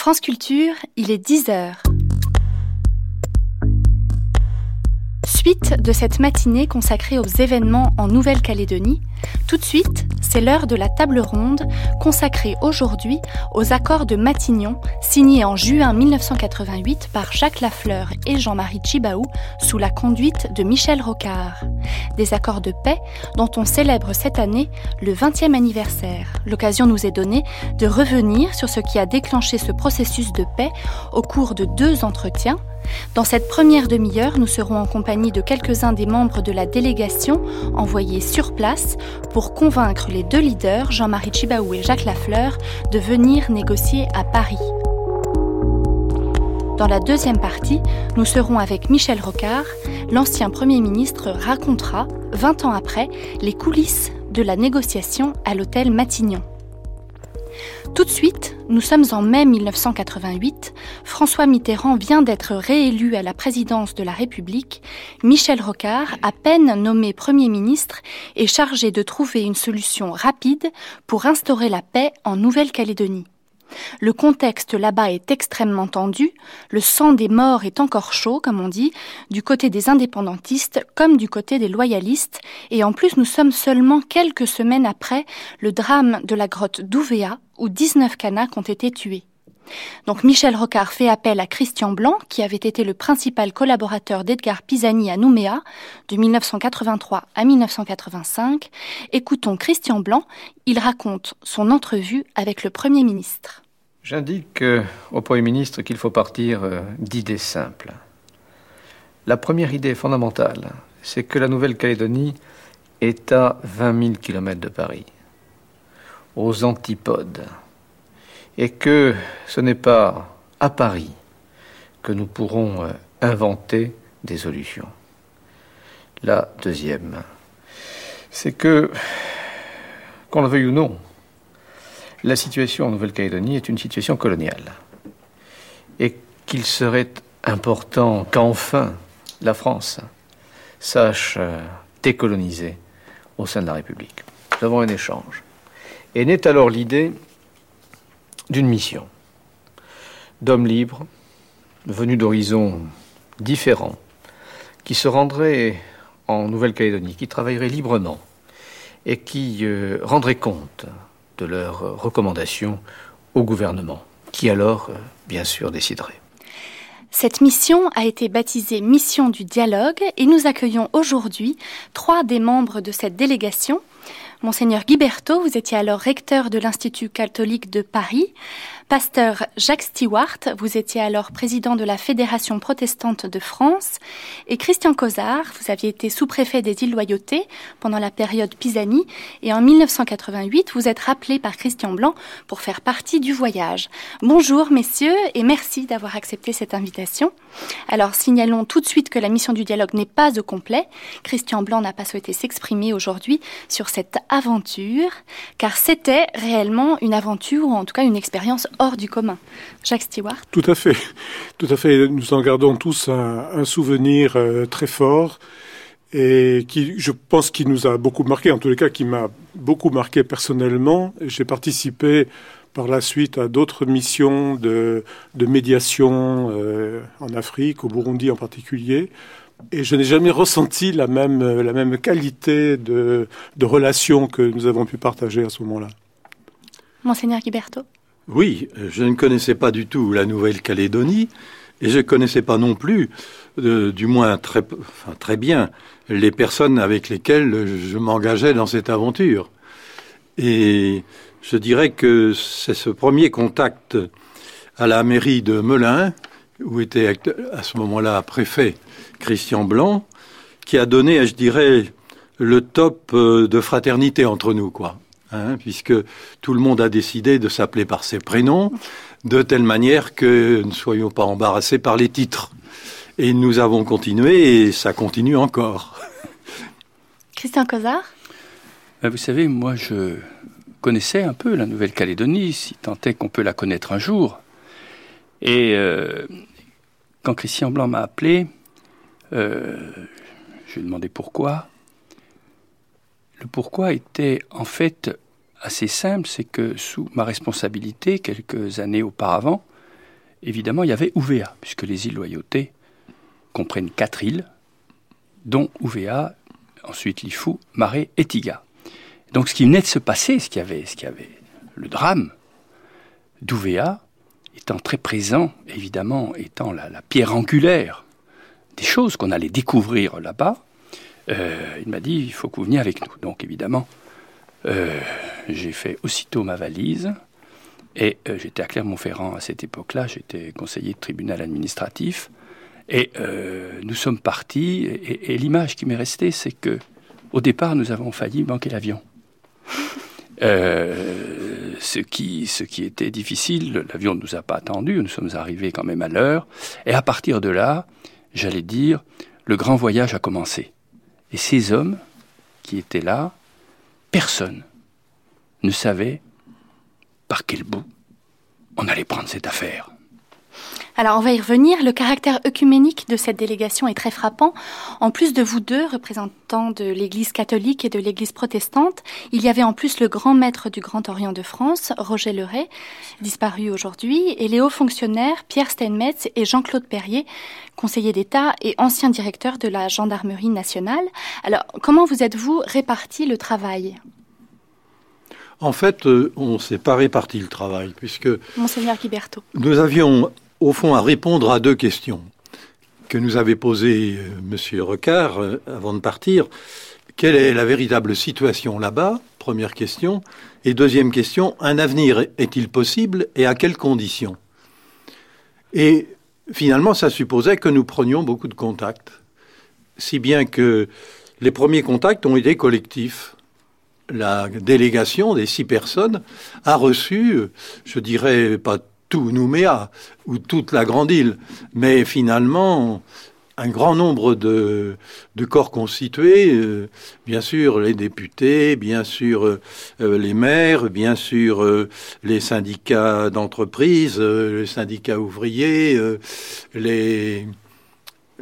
France Culture, il est 10 heures. Suite de cette matinée consacrée aux événements en Nouvelle-Calédonie, tout de suite, c'est l'heure de la table ronde consacrée aujourd'hui aux accords de Matignon signés en juin 1988 par Jacques Lafleur et Jean-Marie Chibaou sous la conduite de Michel Rocard. Des accords de paix dont on célèbre cette année le 20e anniversaire. L'occasion nous est donnée de revenir sur ce qui a déclenché ce processus de paix au cours de deux entretiens dans cette première demi-heure, nous serons en compagnie de quelques-uns des membres de la délégation envoyés sur place pour convaincre les deux leaders, Jean-Marie Chibaou et Jacques Lafleur, de venir négocier à Paris. Dans la deuxième partie, nous serons avec Michel Rocard. L'ancien Premier ministre racontera, 20 ans après, les coulisses de la négociation à l'hôtel Matignon. Tout de suite, nous sommes en mai 1988, François Mitterrand vient d'être réélu à la présidence de la République, Michel Rocard, à peine nommé Premier ministre, est chargé de trouver une solution rapide pour instaurer la paix en Nouvelle-Calédonie. Le contexte là-bas est extrêmement tendu, le sang des morts est encore chaud, comme on dit, du côté des indépendantistes comme du côté des loyalistes, et en plus nous sommes seulement quelques semaines après le drame de la grotte d'Ouvéa, où 19 Kanaks ont été tués. Donc Michel Rocard fait appel à Christian Blanc, qui avait été le principal collaborateur d'Edgar Pisani à Nouméa de 1983 à 1985. Écoutons Christian Blanc, il raconte son entrevue avec le Premier ministre. J'indique au Premier ministre qu'il faut partir euh, d'idées simples. La première idée fondamentale, c'est que la Nouvelle-Calédonie est à 20 000 km de Paris, aux antipodes, et que ce n'est pas à Paris que nous pourrons euh, inventer des solutions. La deuxième, c'est que, qu'on le veuille ou non, la situation en Nouvelle-Calédonie est une situation coloniale. Et qu'il serait important qu'enfin la France sache euh, décoloniser au sein de la République. Nous avons un échange. Et naît alors l'idée d'une mission d'hommes libres, venus d'horizons différents, qui se rendraient en Nouvelle-Calédonie, qui travailleraient librement et qui euh, rendraient compte de leurs recommandations au gouvernement, qui alors, euh, bien sûr, déciderait. Cette mission a été baptisée Mission du dialogue et nous accueillons aujourd'hui trois des membres de cette délégation. Monseigneur Guiberto, vous étiez alors recteur de l'Institut catholique de Paris. Pasteur Jacques Stewart, vous étiez alors président de la Fédération protestante de France, et Christian Cosard, vous aviez été sous-préfet des îles Loyauté pendant la période Pisani, et en 1988, vous êtes rappelé par Christian Blanc pour faire partie du voyage. Bonjour messieurs, et merci d'avoir accepté cette invitation. Alors signalons tout de suite que la mission du dialogue n'est pas au complet. Christian Blanc n'a pas souhaité s'exprimer aujourd'hui sur cette aventure, car c'était réellement une aventure, ou en tout cas une expérience hors du commun. Jacques Stewart Tout à fait. Tout à fait. Nous en gardons tous un, souvenir euh, très fort et qui, je pense, qui nous a beaucoup marqué, en tous les cas, qui m'a beaucoup marqué personnellement. J'ai participé par la suite à d'autres missions de, médiation euh, en Afrique, au Burundi en particulier. Et je n'ai jamais ressenti la même, la même qualité de, de relation que nous avons pu partager à ce moment-là. Monseigneur Guiberto oui, je ne connaissais pas du tout la Nouvelle-Calédonie et je ne connaissais pas non plus, euh, du moins très, très bien, les personnes avec lesquelles je m'engageais dans cette aventure. Et je dirais que c'est ce premier contact à la mairie de Melun, où était à ce moment-là préfet Christian Blanc, qui a donné, je dirais, le top euh, de fraternité entre nous, quoi. Hein, puisque tout le monde a décidé de s'appeler par ses prénoms, de telle manière que ne soyons pas embarrassés par les titres. Et nous avons continué et ça continue encore. Christian Cosard? Ben, Vous savez, moi je connaissais un peu la Nouvelle-Calédonie, si tant est qu'on peut la connaître un jour. Et euh, quand Christian Blanc m'a appelé, euh, je lui ai demandé pourquoi. Le pourquoi était en fait assez simple, c'est que sous ma responsabilité, quelques années auparavant, évidemment, il y avait Ouvéa, puisque les îles Loyauté comprennent quatre îles, dont Ouvéa, ensuite Lifou, Marais et Tiga. Donc ce qui venait de se passer, ce qui avait, ce le drame d'Ouvéa, étant très présent, évidemment, étant la, pierre angulaire des choses qu'on allait découvrir là-bas, euh, il m'a dit il faut que vous veniez avec nous. Donc évidemment, euh, j'ai fait aussitôt ma valise et euh, j'étais à Clermont-Ferrand à cette époque-là, j'étais conseiller de tribunal administratif et nous sommes partis et, et l'image qui m'est restée, c'est que au départ, nous avons failli manquer l'avion. Euh, ce, qui, ce qui était difficile, l'avion ne nous a pas attendu, nous sommes arrivés quand même à l'heure, et à partir de là, j'allais dire, le grand voyage a commencé. Et ces hommes qui étaient là, personne ne savait par quel bout on allait prendre cette affaire. Alors on va y revenir. Le caractère œcuménique de cette délégation est très frappant. En plus de vous deux, représentants de l'Église catholique et de l'Église protestante, il y avait en plus le grand maître du Grand Orient de France, Roger Leray, disparu aujourd'hui, et les hauts fonctionnaires Pierre Steinmetz et Jean-Claude Perrier, conseiller d'État et ancien directeur de la gendarmerie nationale. Alors comment vous êtes-vous réparti le travail? En fait, euh, on s'est pas réparti le travail, puisque Monseigneur Guiberto. nous avions au fond, à répondre à deux questions que nous avait posées euh, M. Recard euh, avant de partir. Quelle est la véritable situation là-bas? Première question. Et deuxième question, un avenir est-il possible et à quelles conditions? Et finalement, ça supposait que nous prenions beaucoup de contacts. Si bien que les premiers contacts ont été collectifs. La délégation des six personnes a reçu, je dirais pas tout Nouméa ou toute la grande île, mais finalement un grand nombre de, corps constitués, euh, bien sûr les députés, bien sûr euh, les maires, bien sûr euh, les syndicats d'entreprise, les syndicats ouvriers, les,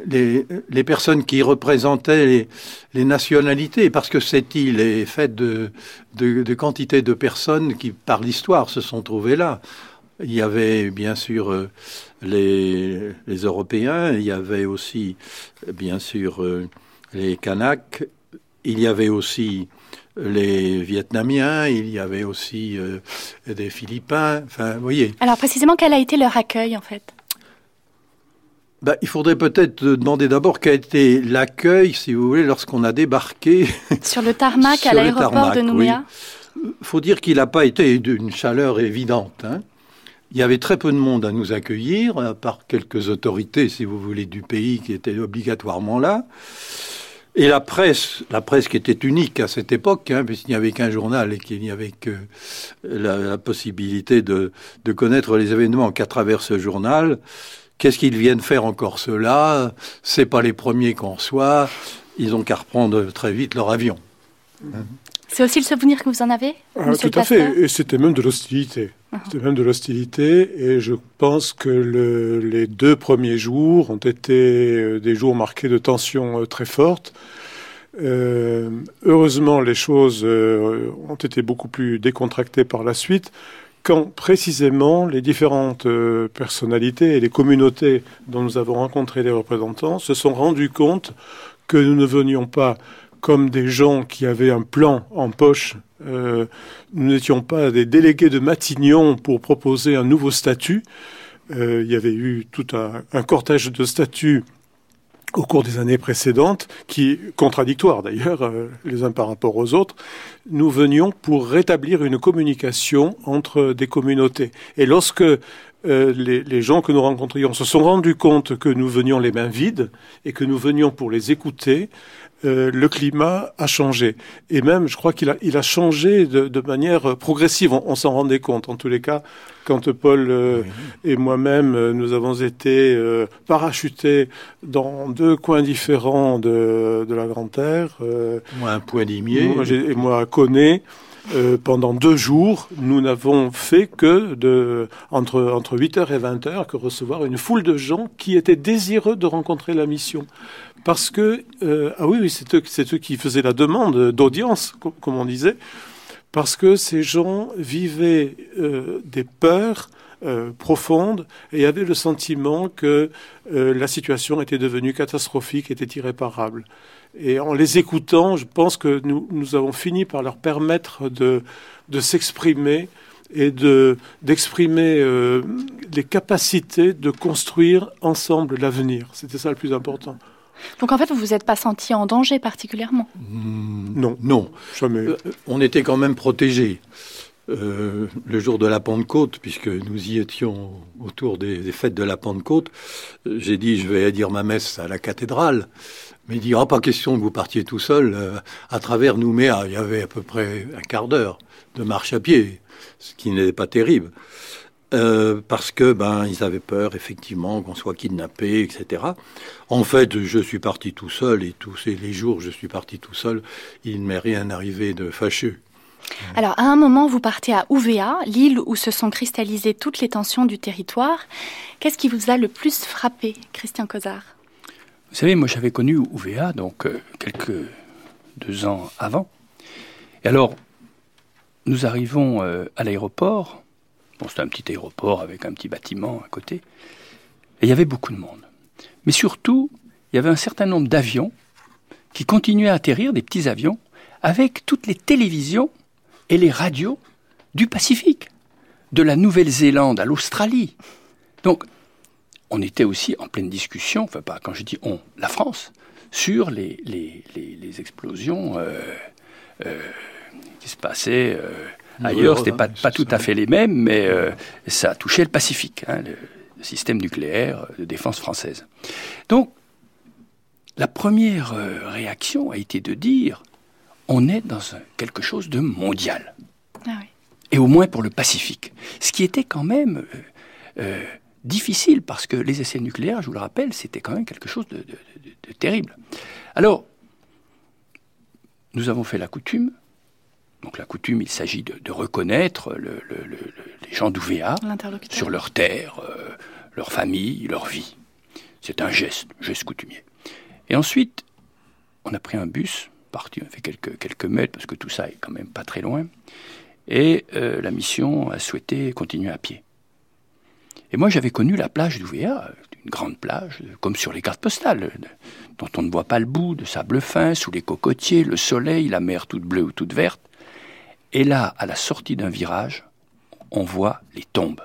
les, personnes qui représentaient les, nationalités, parce que cette île est faite de, de, de quantités de personnes qui, par l'histoire, se sont trouvées là. Il y avait bien sûr euh, les, Européens, il y avait aussi bien sûr euh, les Kanaks, il y avait aussi les Vietnamiens, il y avait aussi euh, des Philippins, enfin, vous voyez. Alors précisément, quel a été leur accueil en fait? Bah, il faudrait peut-être demander d'abord quel a été l'accueil, si vous voulez, lorsqu'on a débarqué. Sur le tarmac à l'aéroport de Nouméa? Il faut dire qu'il n'a pas été d'une chaleur évidente. Hein. Il y avait très peu de monde à nous accueillir, à part quelques autorités, si vous voulez, du pays qui étaient obligatoirement là. Et la presse, la presse qui était unique à cette époque, hein, puisqu'il n'y avait qu'un journal et qu'il n'y avait que la, possibilité de, de, connaître les événements qu'à travers ce journal. Qu'est-ce qu'ils viennent faire encore cela? C'est pas les premiers qu'on reçoit. Ils ont qu'à reprendre très vite leur avion. C'est aussi le souvenir que vous en avez ah, Tout à fait. Et c'était même de l'hostilité. Uh-huh. C'était même de l'hostilité. Et je pense que le, les deux premiers jours ont été euh, des jours marqués de tensions euh, très fortes. Euh, heureusement, les choses ont été beaucoup plus décontractées par la suite, quand précisément les différentes personnalités et les communautés dont nous avons rencontré les représentants se sont rendus compte que nous ne venions pas comme des gens qui avaient un plan en poche. Nous n'étions pas des délégués de Matignon pour proposer un nouveau statut. Euh, il y avait eu tout un, cortège de statuts au cours des années précédentes, qui contradictoires d'ailleurs euh, les uns par rapport aux autres, nous venions pour rétablir une communication entre des communautés. Et lorsque les, les, gens que nous rencontrions se sont rendus compte que nous venions les mains vides et que nous venions pour les écouter, euh, le climat a changé. Et même, je crois qu'il a, il a changé de, manière progressive. On, s'en rendait compte, en tous les cas, quand Paul euh, et moi-même, euh, nous avons été parachutés dans deux coins différents de, la Grande Terre. moi, un point limier. et moi, à Coné. Pendant deux jours, nous n'avons fait que de, entre, entre 8h et 20h que recevoir une foule de gens qui étaient désireux de rencontrer la mission. Parce que, euh, ah oui, oui c'est eux, eux, qui faisaient la demande d'audience, comme on disait, parce que ces gens vivaient euh, des peurs euh, profonde et avaient le sentiment que euh, la situation était devenue catastrophique, était irréparable. Et en les écoutant, je pense que nous, nous avons fini par leur permettre de, de s'exprimer et de d'exprimer euh, les capacités de construire ensemble l'avenir. C'était ça le plus important. Donc en fait, vous vous êtes pas senti en danger particulièrement? Non, Non, jamais. Euh, on était quand même protégés. Euh, le jour de la Pentecôte, puisque nous y étions autour des, des fêtes de la Pentecôte, euh, j'ai dit je vais dire ma messe à la cathédrale. Mais il dit ah, pas question que vous partiez tout seul euh, à travers Nouméa. Il y avait à peu près un quart d'heure de marche à pied, ce qui n'était pas terrible. Euh, parce que ben ils avaient peur effectivement qu'on soit kidnappé, etc. En fait, je suis parti tout seul et tous les jours je suis parti tout seul. Il ne m'est rien arrivé de fâcheux. Alors, à un moment, vous partez à Ouvéa, l'île où se sont cristallisées toutes les tensions du territoire. Qu'est-ce qui vous a le plus frappé, Christian Cosard? Vous savez, moi j'avais connu Ouvéa, donc euh, quelques deux ans avant. Et alors, nous arrivons euh, à l'aéroport. Bon, c'était un petit aéroport avec un petit bâtiment à côté. Et il y avait beaucoup de monde. Mais surtout, il y avait un certain nombre d'avions qui continuaient à atterrir, des petits avions, avec toutes les télévisions et les radios du Pacifique, de la Nouvelle-Zélande à l'Australie. Donc, on était aussi en pleine discussion, enfin pas quand je dis on, la France, sur les, les, les, les explosions euh, euh, qui se passaient euh, ailleurs. C'était pas, pas tout à fait les mêmes, mais euh, ça touchait le Pacifique, hein, le, le système nucléaire de défense française. Donc, la première réaction a été de dire on est dans quelque chose de mondial Ah oui. et au moins pour le Pacifique. Ce qui était quand même euh, euh, difficile parce que les essais nucléaires, je vous le rappelle, c'était quand même quelque chose de, de- de- de terrible. Alors, nous avons fait la coutume. Donc la coutume, il s'agit de, reconnaître le- le- le- le- les gens d'Ouvéa sur leur terre, euh, leur famille, leur vie. C'est un geste, geste coutumier. Et ensuite, on a pris un bus, parti, on a fait quelques, quelques mètres, parce que tout ça est quand même pas très loin, et euh, la mission a souhaité continuer à pied. Et moi, j'avais connu la plage d'Ouvéa, une grande plage, comme sur les cartes postales, dont on ne voit pas le bout, de sable fin, sous les cocotiers, le soleil, la mer toute bleue ou toute verte. Et là, à la sortie d'un virage, on voit les tombes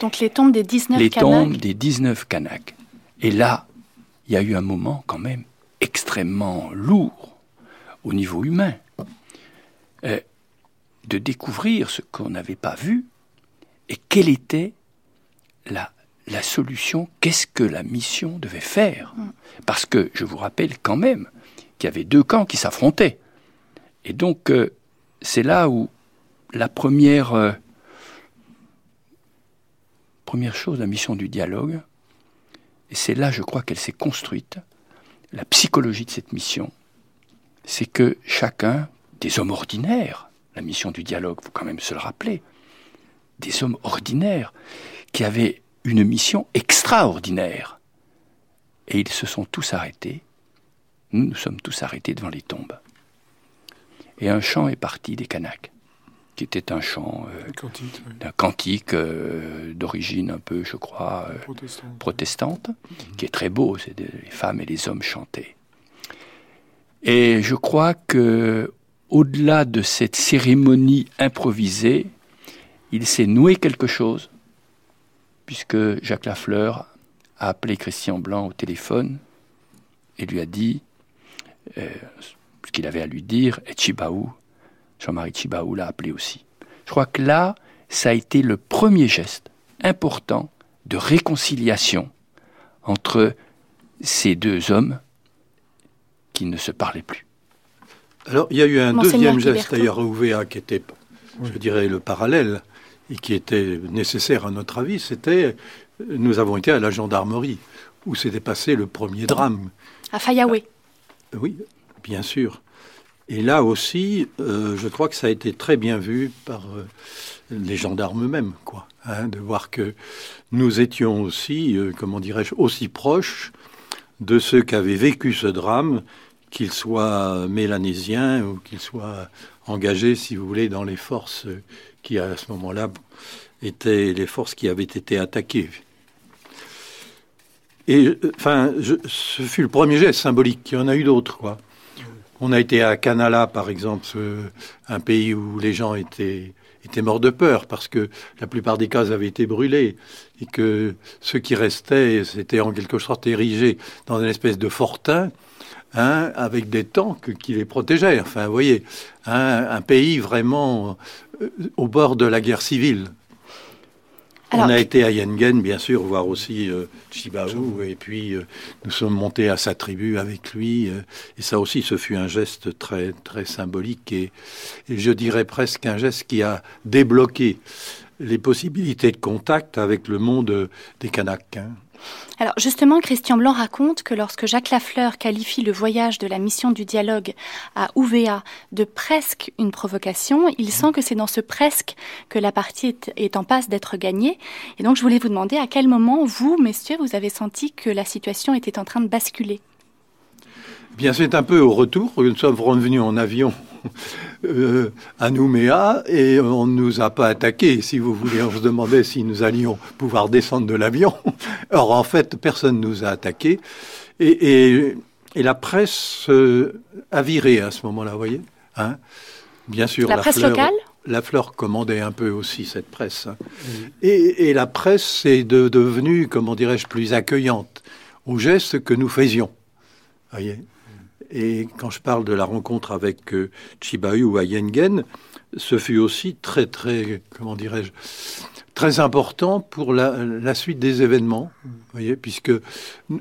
Donc les tombes des 19 les Kanaks. tombes des 19 Kanaks. Et là, il y a eu un moment quand même extrêmement lourd au niveau humain, euh, de découvrir ce qu'on n'avait pas vu et quelle était la, la solution, qu'est-ce que la mission devait faire? Parce que je vous rappelle quand même qu'il y avait deux camps qui s'affrontaient. Et donc, euh, c'est là où la première... euh, première chose, la mission du dialogue, et c'est là, je crois, qu'elle s'est construite, la psychologie de cette mission, c'est que chacun, des hommes ordinaires, la mission du dialogue, faut quand même se le rappeler, des hommes ordinaires qui avaient une mission extraordinaire, et ils se sont tous arrêtés, nous nous sommes tous arrêtés devant les tombes. Et un chant est parti des Kanaks, qui était un chant euh, oui, d'un cantique euh, d'origine un peu, je crois, euh, protestant. protestante, qui est très beau, c'est des- les femmes et les hommes chantaient. Et je crois que, au-delà de cette cérémonie improvisée, il s'est noué quelque chose, puisque Jacques Lafleur a appelé Christian Blanc au téléphone et lui a dit euh, ce qu'il avait à lui dire, et Chibaou, Jean-Marie Chibaou l'a appelé aussi. Je crois que là, ça a été le premier geste important de réconciliation entre ces deux hommes qui ne se parlaient plus. Alors, il y a eu un Monseigneur deuxième geste d'ailleurs à Ouvéa qui était, je dirais, le parallèle et qui était nécessaire à notre avis. C'était, nous avons été à la gendarmerie où s'était passé le premier drame. À Fayaoué. Oui, bien sûr. Et là aussi, euh, je crois que ça a été très bien vu par euh, les gendarmes eux-mêmes, quoi, hein, de voir que nous étions aussi, euh, comment dirais-je, aussi proches de ceux qui avaient vécu ce drame, qu'ils soient mélanésiens ou qu'ils soient engagés, si vous voulez, dans les forces qui, à ce moment-là, étaient les forces qui avaient été attaquées. Et enfin, ce fut le premier geste symbolique. Il y en a eu d'autres, quoi. On a été à Canala, par exemple, un pays où les gens étaient, étaient morts de peur parce que la plupart des cases avaient été brûlées et que ceux qui restaient s'étaient en quelque sorte érigés dans une espèce de fortin hein, avec des tanks qui les protégeaient. Enfin, vous voyez, hein, un pays vraiment euh, au bord de la guerre civile. On a été à Yengen, bien sûr, voir aussi euh, Chibaou, et puis euh, nous sommes montés à sa tribu avec lui, euh, et ça aussi, ce fut un geste très très symbolique et, et, je dirais presque un geste qui a débloqué les possibilités de contact avec le monde des Kanaks. Hein. Alors justement, Christian Blanc raconte que lorsque Jacques Lafleur qualifie le voyage de la mission du dialogue à Ouvéa de presque une provocation, il sent que c'est dans ce presque que la partie est, en passe d'être gagnée. Et donc je voulais vous demander à quel moment, vous, messieurs, vous avez senti que la situation était en train de basculer? Bien, c'est un peu au retour. Nous sommes revenus en avion euh, à Nouméa et on ne nous a pas attaqués, si vous voulez. On se demandait si nous allions pouvoir descendre de l'avion. Or, en fait, personne ne nous a attaqués. Et, la presse euh, a viré à ce moment-là, vous voyez hein Bien sûr. La, presse locale la fleur commandait un peu aussi cette presse. Hein. Et, la presse est devenue, comment dirais-je, plus accueillante aux gestes que nous faisions. Voyez et quand je parle de la rencontre avec euh, à Yengen, ce fut aussi très, très, comment dirais-je, très important pour la, suite des événements, voyez, puisque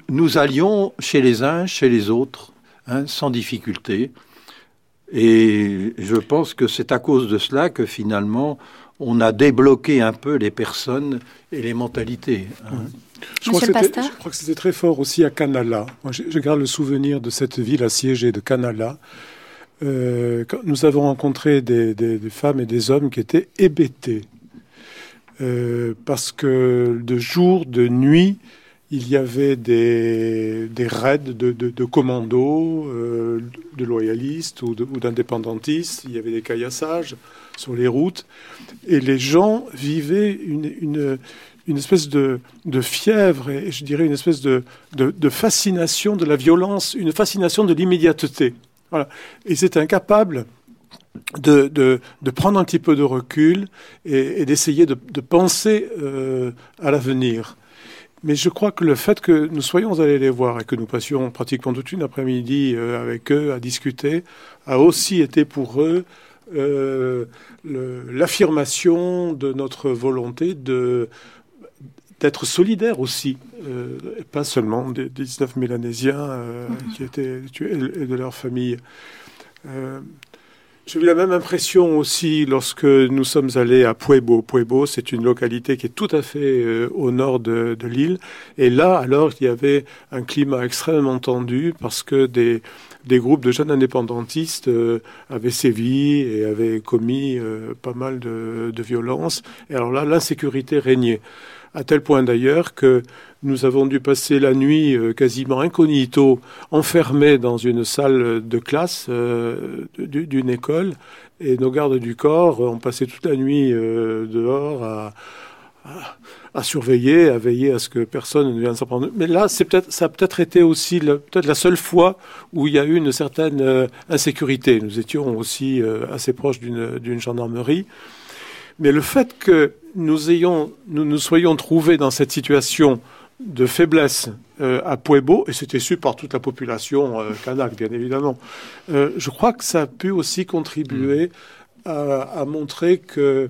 nous allions chez les uns, chez les autres, hein, sans difficulté. Et je pense que c'est à cause de cela que finalement, on a débloqué un peu les personnes et les mentalités. Hein. Je crois, que c'était très fort aussi à Canala. Moi, je, garde le souvenir de cette ville assiégée de Canala. Euh, nous avons rencontré des, femmes et des hommes qui étaient hébétés. Euh, parce que de jour, de nuit, il y avait des, raids de, de, commandos, euh, de loyalistes ou d'indépendantistes. Il y avait des caillassages sur les routes. Et les gens vivaient une, une espèce de, fièvre et je dirais une espèce de, fascination de la violence, une fascination de l'immédiateté. Voilà. Ils étaient incapables de, de, prendre un petit peu de recul et, d'essayer de, penser euh, à l'avenir. Mais je crois que le fait que nous soyons allés les voir et que nous passions pratiquement toute une après-midi euh, avec eux à discuter a aussi été pour eux euh, l'affirmation de notre volonté de d'être solidaire aussi, euh, pas seulement des, 19 Mélanésiens euh, mhm. qui étaient tués et de leur famille. Euh, j'ai eu la même impression aussi lorsque nous sommes allés à Puebo. Puebo, c'est une localité qui est tout à fait au nord de, de l'île. Et là, alors, il y avait un climat extrêmement tendu parce que des, des groupes de jeunes indépendantistes avaient sévi et avaient commis pas mal de, de violences. Et alors là, l'insécurité régnait à tel point d'ailleurs que nous avons dû passer la nuit euh, quasiment incognito, enfermés dans une salle de classe euh, d'une école, et nos gardes du corps ont passé toute la nuit euh, dehors à, surveiller, à veiller à ce que personne ne vienne s'en prendre. Mais là, ça a peut-être été aussi peut-être la seule fois où il y a eu une certaine insécurité. Nous étions aussi assez proches d'une gendarmerie. Mais le fait que nous, ayons, nous nous soyons trouvés dans cette situation de faiblesse euh, à Pueblo, et c'était su par toute la population euh, bien évidemment, euh, je crois que ça a pu aussi contribuer mm. à, montrer que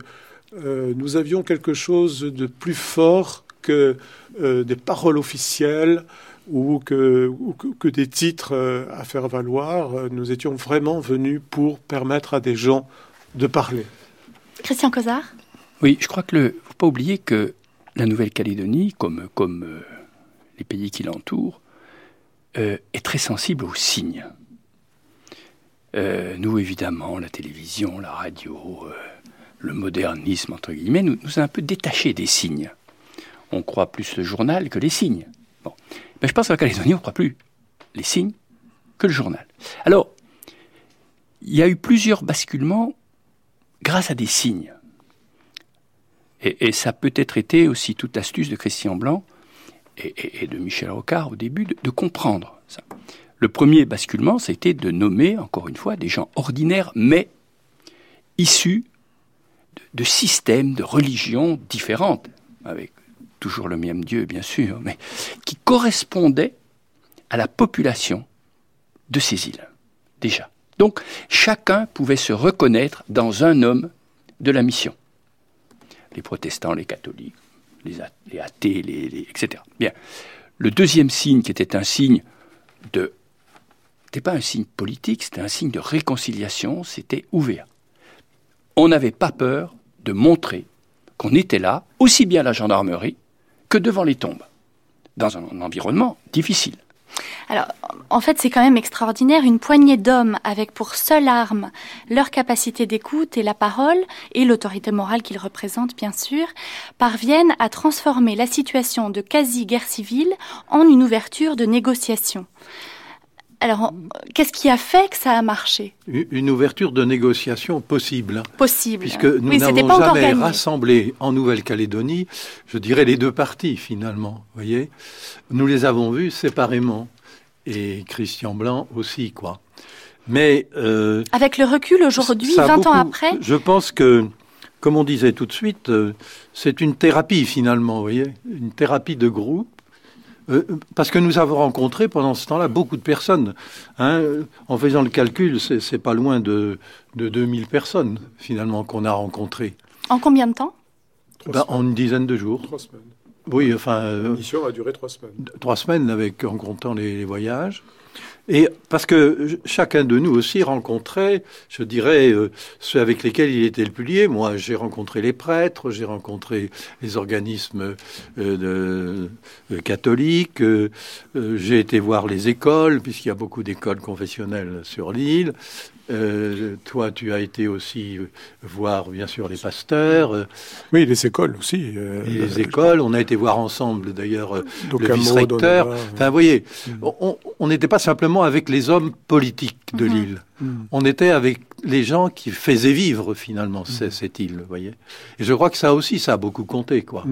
euh, nous avions quelque chose de plus fort que des paroles officielles ou que, que, que, des titres à faire valoir. Nous étions vraiment venus pour permettre à des gens de parler. Christian Cosard? Oui, je crois que le faut pas oublier que la Nouvelle-Calédonie, comme, euh, les pays qui l'entourent, euh, est très sensible aux signes. Euh, nous, évidemment, la télévision, la radio, le modernisme, entre guillemets, nous, nous a un peu détachés des signes. On croit plus le journal que les signes. Bon. Je pense qu'en Calédonie, on ne croit plus les signes que le journal. Alors, il y a eu plusieurs basculements grâce à des signes. Et, ça a peut-être été aussi toute l'astuce de Christian Blanc et, de Michel Rocard au début de, comprendre ça. Le premier basculement, ça a été de nommer, encore une fois, des gens ordinaires, mais issus de systèmes, de religions différentes, avec toujours le même Dieu, bien sûr, mais qui correspondaient à la population de ces îles, déjà. Donc, chacun pouvait se reconnaître dans un homme de la mission. Les protestants, les catholiques, les, athées, etc. Bien. Le deuxième signe, qui était un signe de. n'était pas un signe politique, c'était un signe de réconciliation, c'était ouvert. On n'avait pas peur de montrer qu'on était là, aussi bien à la gendarmerie que devant les tombes, dans un environnement difficile. Alors, en fait, c'est quand même extraordinaire. Une poignée d'hommes avec pour seule arme leur capacité d'écoute et la parole, et l'autorité morale qu'ils représentent, bien sûr, parviennent à transformer la situation de quasi-guerre civile en une ouverture de négociation. Alors, qu'est-ce qui a fait que ça a marché? Une ouverture de négociation possible. Possible. Puisque nous n'avons jamais rassemblé en Nouvelle-Calédonie, je dirais, les deux parties, finalement. voyez Nous les avons vus séparément. Et Christian Blanc aussi, quoi. Mais... Euh, Avec le recul aujourd'hui, 20 ans après? Je pense que, comme on disait tout de suite, euh, c'est une thérapie, finalement, vous voyez Une thérapie de groupe euh, parce que nous avons rencontré pendant ce temps-là beaucoup de personnes. Hein. En faisant le calcul, c'est pas loin de, de 2000 personnes finalement qu'on a rencontrées. En combien de temps? Ben, En une dizaine de jours. Trois semaines. Oui, enfin. La euh, mission a duré trois semaines. Trois semaines avec, en comptant les voyages. Et parce que chacun de nous aussi rencontrait, je dirais, euh, ceux avec lesquels il était le plus lié. Moi, j'ai rencontré les prêtres, j'ai rencontré les organismes euh, de, catholiques, euh, j'ai été voir les écoles, puisqu'il y a beaucoup d'écoles confessionnelles sur l'île. Euh, toi, tu as été aussi voir, bien sûr, les pasteurs. Oui, les écoles aussi. Euh, les écoles, on a été voir ensemble, d'ailleurs, euh, le vice-recteur. Enfin, vous voyez, mm. on n'était pas simplement avec les hommes politiques de mm-hmm. l'île. Mm. On était avec les gens qui faisaient vivre, finalement, mm. cette île, vous voyez. Et je crois que ça aussi, ça a beaucoup compté, quoi.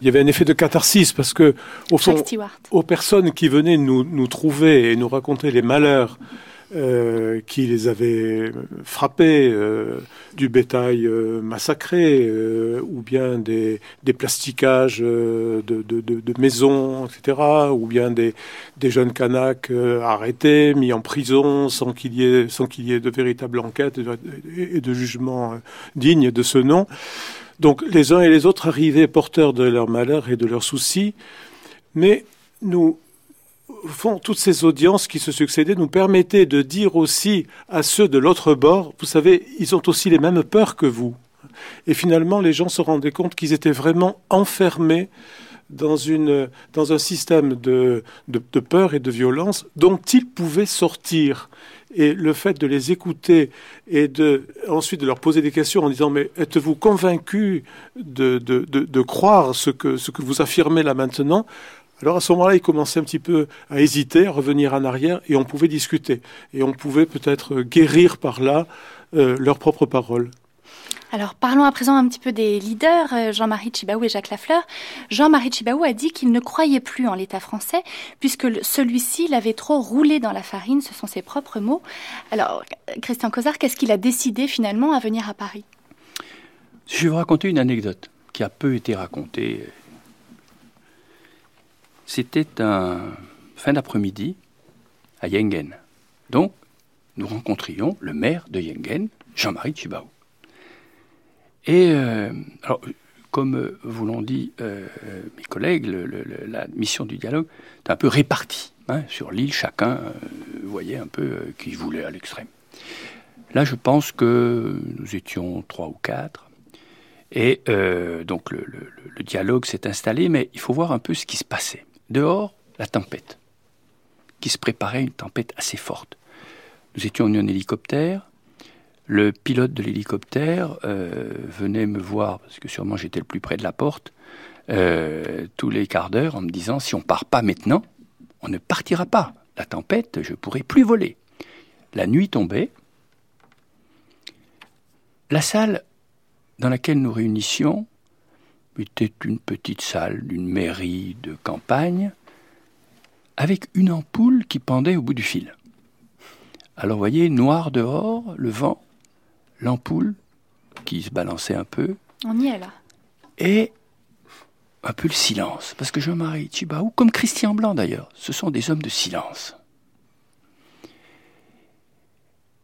Il y avait un effet de catharsis parce que, au fond, aux personnes qui venaient nous, nous trouver et nous raconter les malheurs euh, qui les avait frappés, euh, du bétail euh, massacré, ou bien des, des plastiquages de, maisons, etc., ou bien des, jeunes Kanaks arrêtés, mis en prison sans qu'il y ait, sans qu'il y ait de véritable enquête et de jugement digne de ce nom. Donc les uns et les autres arrivaient porteurs de leur malheur et de leurs soucis, mais nous fond, toutes ces audiences qui se succédaient nous permettaient de dire aussi à ceux de l'autre bord, vous savez, ils ont aussi les mêmes peurs que vous. Et finalement, les gens se rendaient compte qu'ils étaient vraiment enfermés dans, une, dans un système de, peur et de violence dont ils pouvaient sortir. Et le fait de les écouter et de, ensuite de leur poser des questions en disant Mais êtes-vous convaincu de, de, croire ce ce que vous affirmez là maintenant? Alors à ce moment-là, ils commençaient un petit peu à hésiter, à revenir en arrière, et on pouvait discuter. Et on pouvait peut-être guérir par là euh, leurs propres paroles. Alors parlons à présent un petit peu des leaders, euh, Jean-Marie Chibaou et Jacques Lafleur. Jean-Marie Chibaou a dit qu'il ne croyait plus en l'État français puisque celui-ci l'avait trop roulé dans la farine, ce sont ses propres mots. Alors Christian Cosard, qu'est-ce qu'il a décidé finalement à venir à Paris? Je vais vous raconter une anecdote qui a peu été racontée c'était un fin d'après-midi à Yengen. Donc, nous rencontrions le maire de Yengen, Jean-Marie Chibaou. Et, euh, alors, comme vous l'ont dit euh, mes collègues, la mission du dialogue est un peu répartie. Hein, sur l'île, chacun euh, voyait un peu qui voulait à l'extrême. Là, je pense que nous étions trois ou quatre. Et donc le dialogue s'est installé, mais il faut voir un peu ce qui se passait. Dehors, la tempête, qui se préparait, une tempête assez forte. Nous étions en hélicoptère. Le pilote de l'hélicoptère euh, venait me voir, parce que sûrement j'étais le plus près de la porte, euh, tous les quarts d'heure en me disant si on part pas maintenant, on ne partira pas. La tempête, je pourrai plus voler. La nuit tombait. La salle dans laquelle nous réunissions était une petite salle d'une mairie de campagne avec une ampoule qui pendait au bout du fil. Alors vous voyez, noir dehors, le vent, l'ampoule qui se balançait un peu. On y est là. Et un peu le silence. Parce que Jean-Marie Tchibaou, comme Christian Blanc d'ailleurs, ce sont des hommes de silence.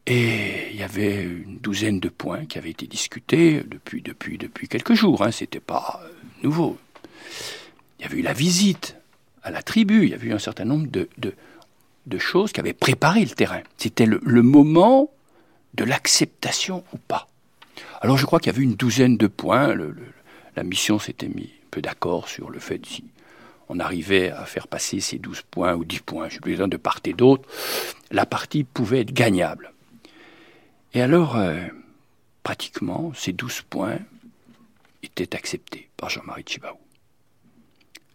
Et il y avait une douzaine de points qui avaient été discutés depuis, depuis, depuis quelques jours. Hein, C'était pas euh, nouveau. Il y avait eu la visite à la tribu. Il y avait eu un certain nombre de, de, choses qui avaient préparé le terrain. C'était le, moment de l'acceptation ou pas. Alors je crois qu'il y avait une douzaine de points. la mission s'était mis un peu d'accord sur le fait si on arrivait à faire passer ces 12 points ou 10 points, je plus besoin de part et d'autre, la partie pouvait être gagnable. Et alors, euh, pratiquement, ces douze points étaient acceptés par Jean-Marie Chibaou.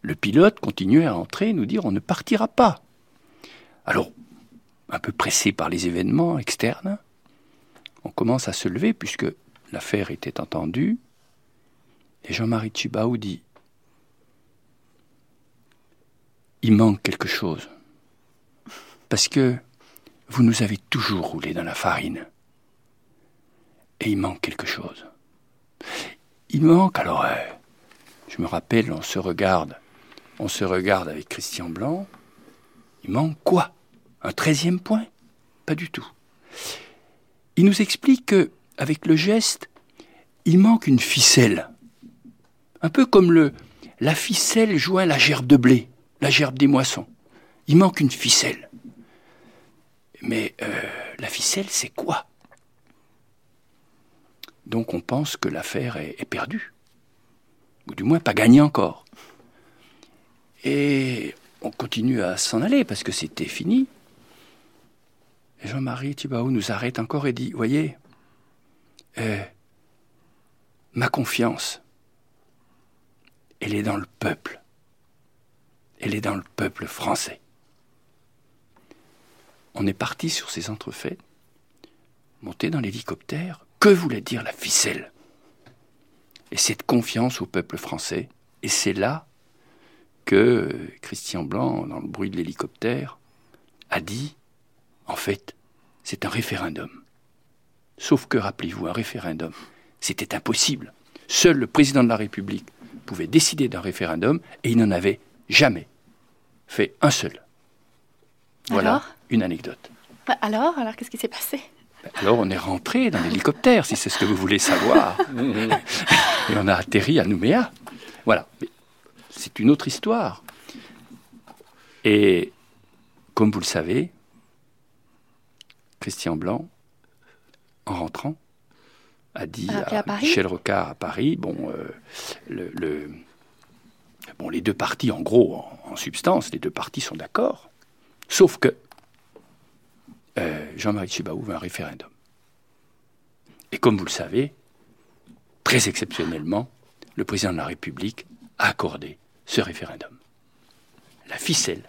Le pilote continuait à entrer et nous dire on ne partira pas. Alors, un peu pressé par les événements externes, on commence à se lever puisque l'affaire était entendue. Et Jean-Marie Chibaou dit Il manque quelque chose. Parce que vous nous avez toujours roulé dans la farine et il manque quelque chose. Il manque alors, euh, je me rappelle, on se regarde, on se regarde avec Christian Blanc, il manque quoi? Un treizième point? Pas du tout. Il nous explique que, avec le geste, il manque une ficelle. Un peu comme le, la ficelle joint la gerbe de blé, la gerbe des moissons. Il manque une ficelle. Mais euh, la ficelle, c'est quoi? Donc on pense que l'affaire est, perdue, ou du moins pas gagnée encore. Et on continue à s'en aller parce que c'était fini. Jean-Marie Thibault nous arrête encore et dit, voyez, euh, ma confiance, elle est dans le peuple. Elle est dans le peuple français. On est parti sur ces entrefaites, monté dans l'hélicoptère, que voulait dire la ficelle? Et cette confiance au peuple français. Et c'est là que Christian Blanc, dans le bruit de l'hélicoptère, a dit, en fait, c'est un référendum. Sauf que, rappelez-vous, un référendum, c'était impossible. Seul le président de la République pouvait décider d'un référendum et il n'en avait jamais fait un seul. Voilà une anecdote. Bah, alors, alors qu'est-ce qui s'est passé? Alors on est rentré dans l'hélicoptère, si c'est ce que vous voulez savoir. Et on a atterri à Nouméa. Voilà. C'est une autre histoire. Et comme vous le savez, Christian Blanc, en rentrant, a dit à, Michel Rocard à Paris, bon, euh, le, bon, les deux parties, en gros, en, en substance, les deux parties sont d'accord, sauf que euh, Jean-Marie Chibaou veut un référendum. Et comme vous le savez, très exceptionnellement, le président de la République a accordé ce référendum. La ficelle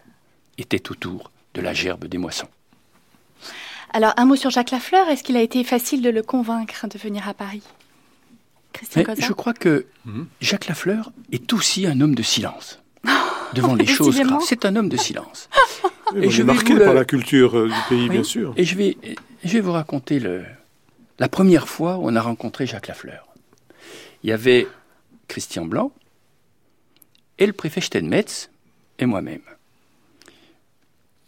était autour de la gerbe des moissons. Alors, un mot sur Jacques Lafleur. Est-ce qu'il a été facile de le convaincre de venir à Paris? Je crois que mhm. Jacques Lafleur est aussi un homme de silence devant les choses graves. C'est un homme de silence. et je marqué par la culture euh, du pays, bien sûr. Et je vais, je vais vous raconter le, la première fois où on a rencontré Jacques Lafleur. Il y avait Christian Blanc et le préfet Steinmetz et moi-même.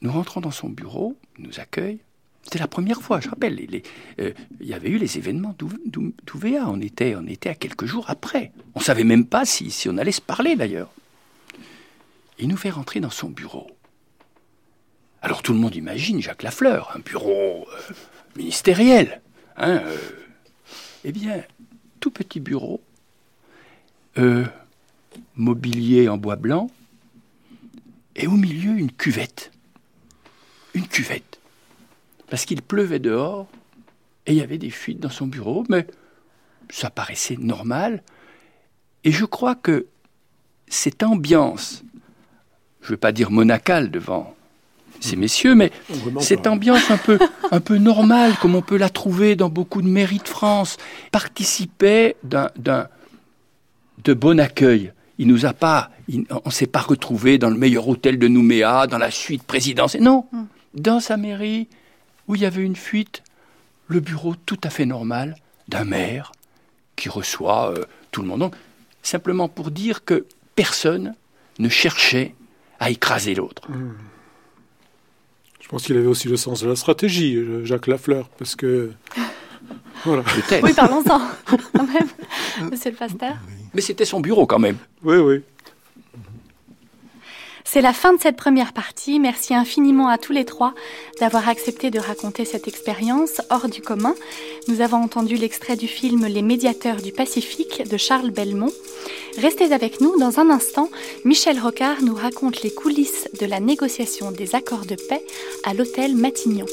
Nous rentrons dans son bureau, il nous accueille. C'était la première fois, je rappelle. Les, euh, il y avait eu les événements d'Ouvéa. On était, on était à quelques jours après. On ne savait même pas si, si on allait se parler d'ailleurs. Il nous fait rentrer dans son bureau. Alors tout le monde imagine Jacques Lafleur, un bureau euh, ministériel. Hein, euh. eh bien, tout petit bureau, euh, mobilier en bois blanc, et au milieu une cuvette. Une cuvette. Parce qu'il pleuvait dehors, et il y avait des fuites dans son bureau, mais ça paraissait normal. Et je crois que cette ambiance, je ne veux pas dire monacale devant ces messieurs, mais cette ambiance un peu, un peu normale, comme on peut la trouver dans beaucoup de mairies de France, participait d'un de bon accueil. Il nous a pas, on s'est pas retrouvé dans le meilleur hôtel de Nouméa, dans la suite présidentielle. Non, hmm. dans sa mairie où il y avait une fuite, le bureau tout à fait normal d'un maire qui reçoit euh, tout le monde. Donc, simplement pour dire que personne ne cherchait à écraser l'autre. Hmm. Je pense qu'il avait aussi le sens de la stratégie, euh, Jacques Lafleur, parce que. Voilà. Oui, parlons-en, quand même, monsieur le pasteur. Mais c'était son bureau, quand même. Oui, oui. C'est la fin de cette première partie. Merci infiniment à tous les trois d'avoir accepté de raconter cette expérience hors du commun. Nous avons entendu l'extrait du film Les médiateurs du Pacifique de Charles Belmont. Restez avec nous dans un instant. Michel Rocard nous raconte les coulisses de la négociation des accords de paix à l'hôtel Matignon.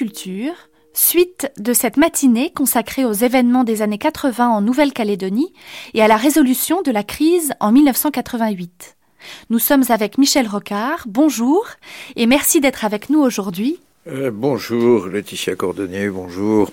Culture, suite de cette matinée consacrée aux événements des années 80 en Nouvelle-Calédonie et à la résolution de la crise en 1988. Nous sommes avec Michel Rocard. Bonjour et merci d'être avec nous aujourd'hui. Euh, bonjour Laetitia Cordonnier, bonjour.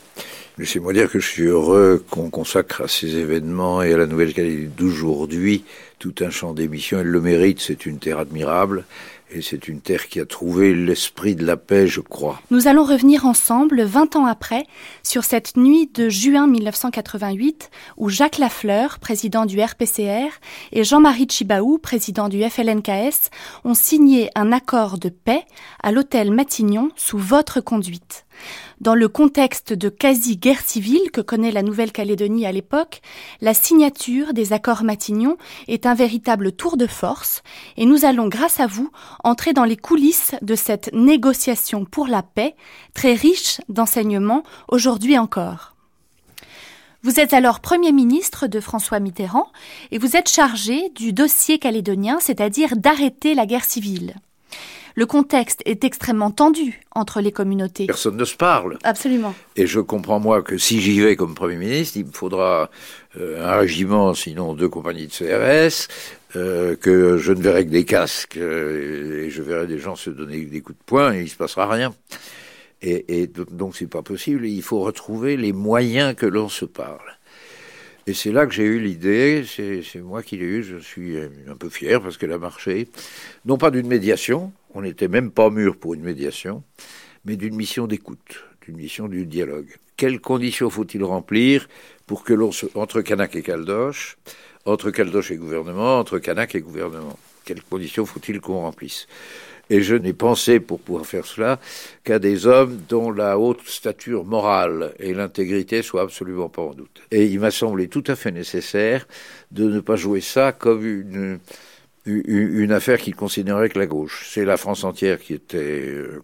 Laissez-moi dire que je suis heureux qu'on consacre à ces événements et à la Nouvelle-Calédonie d'aujourd'hui tout un champ d'émission. Elle le mérite, c'est une terre admirable. Et c'est une terre qui a trouvé l'esprit de la paix, je crois. Nous allons revenir ensemble, 20 ans après, sur cette nuit de juin 1988, où Jacques Lafleur, président du RPCR, et Jean-Marie Chibaou, président du FLNKS, ont signé un accord de paix à l'hôtel Matignon sous votre conduite. Dans le contexte de quasi-guerre civile que connaît la Nouvelle-Calédonie à l'époque, la signature des accords Matignon est un véritable tour de force et nous allons, grâce à vous, entrer dans les coulisses de cette négociation pour la paix, très riche d'enseignements aujourd'hui encore. Vous êtes alors Premier ministre de François Mitterrand et vous êtes chargé du dossier calédonien, c'est-à-dire d'arrêter la guerre civile. Le contexte est extrêmement tendu entre les communautés. Personne ne se parle. Absolument. Et je comprends, moi, que si j'y vais comme Premier ministre, il me faudra euh, un régiment, sinon deux compagnies de CRS, euh, que je ne verrai que des casques, euh, et je verrai des gens se donner des coups de poing, et il se passera rien. Et, et donc c'est pas possible. Il faut retrouver les moyens que l'on se parle. Et c'est là que j'ai eu l'idée, c'est moi qui l'ai eu, je suis un peu fier parce qu'elle a marché, non pas d'une médiation, on n'était même pas mûr pour une médiation, mais d'une mission d'écoute, d'une mission du dialogue. Quelles conditions faut-il remplir pour que l'on se, entre Kanak et Caldoche, entre Caldoche et gouvernement, entre Kanak et gouvernement, quelles conditions faut-il qu'on remplisse? Et je n'ai pensé, pour pouvoir faire cela, qu'à des hommes dont la haute stature morale et l'intégrité soient absolument pas en doute. Et il m'a semblé tout à fait nécessaire de ne pas jouer ça comme une, une affaire qui considérait que la gauche. C'est la France entière qui était euh,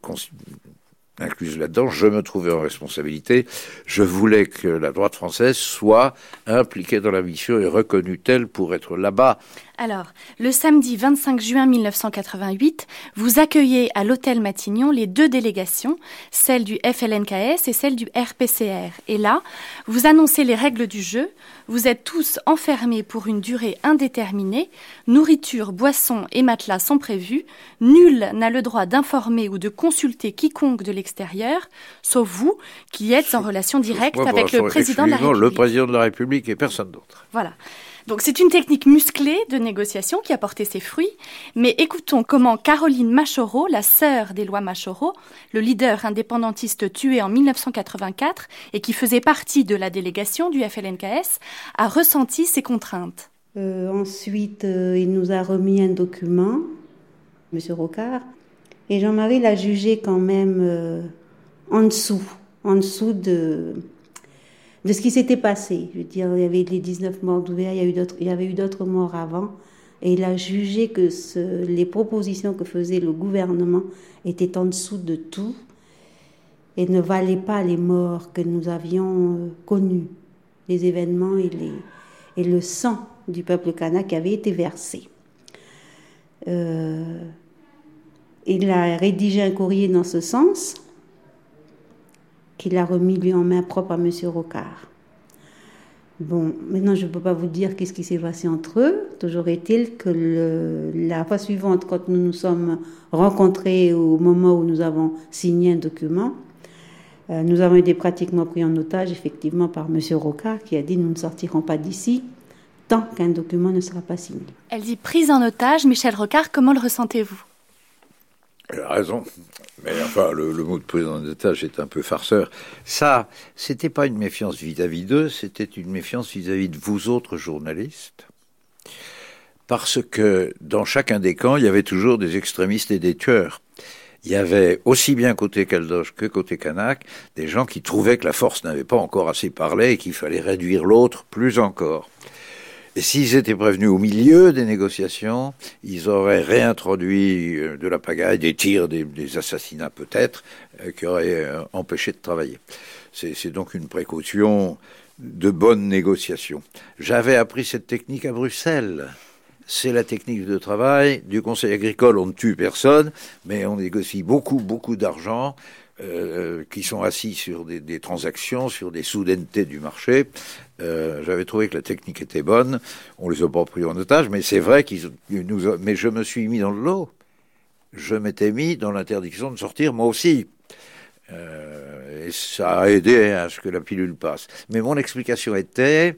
incluse là-dedans. Je me trouvais en responsabilité. Je voulais que la droite française soit impliquée dans la mission et reconnue telle pour être là-bas alors, le samedi 25 juin 1988, vous accueillez à l'hôtel Matignon les deux délégations, celle du FLNKS et celle du RPCR. Et là, vous annoncez les règles du jeu. Vous êtes tous enfermés pour une durée indéterminée. Nourriture, boissons et matelas sont prévus. Nul n'a le droit d'informer ou de consulter quiconque de l'extérieur, sauf vous, qui êtes en relation directe avec le président de la République. Le président de la République et personne d'autre. Voilà. Donc c'est une technique musclée de négociation qui a porté ses fruits, mais écoutons comment Caroline Machoro, la sœur d'Éloi Machoro, le leader indépendantiste tué en 1984 et qui faisait partie de la délégation du FLNKS, a ressenti ces contraintes. Euh, ensuite, euh, il nous a remis un document, M. Rocard, et Jean-Marie l'a jugé quand même euh, en dessous en dessous de, de ce qui s'était passé. Je veux dire, il y avait les 19 morts d'ouvert, il, y a eu d'autres, il y avait eu d'autres morts avant. Et il a jugé que les propositions que faisait le gouvernement étaient en dessous de tout et ne valaient pas les morts que nous avions euh, connus, les événements et le sang du peuple kanak qui avait été versé. Euh, il a rédigé un courrier dans ce sens qu'il a remis lui en main propre à M. Rocard. Bon, maintenant je ne peux pas vous dire qu'est-ce qui s'est passé entre eux. Toujours est-il que la fois suivante, quand nous nous sommes rencontrés au moment où nous avons signé un document, euh, nous avons été pratiquement pris en otage, effectivement, par M. Rocard, qui a dit nous ne sortirons pas d'ici tant qu'un document ne sera pas signé. Elle dit prise en otage. Michel Rocard, comment le ressentez-vous? Elle a raison. Mais enfin, le, mot de en otage est un peu farceur. Ça, c'était pas une méfiance vis-à-vis d'eux, c'était une méfiance vis-à-vis de vous autres journalistes. Parce que dans chacun des camps, il y avait toujours des extrémistes et des tueurs. Il y avait aussi bien côté Caldoche que côté Kanak des gens qui trouvaient que la force n'avait pas encore assez parlé et qu'il fallait réduire l'autre plus encore. S'ils étaient prévenus au milieu des négociations, ils auraient réintroduit euh, de la pagaille, des tirs, des, assassinats peut-être, euh, qui auraient euh, empêché de travailler. C'est donc une précaution de bonne négociation. J'avais appris cette technique à Bruxelles. C'est la technique de travail du Conseil agricole. On ne tue personne, mais on négocie beaucoup, beaucoup d'argent qui sont assis sur des, des, transactions, sur des soudainetés du marché. Euh, J'avais trouvé que la technique était bonne. On les a pas pris en otage, mais c'est vrai qu'ils nous. Mais je me suis mis dans le lot. Je m'étais mis dans l'interdiction de sortir moi aussi. Euh, et ça a aidé à ce que la pilule passe. Mais mon explication était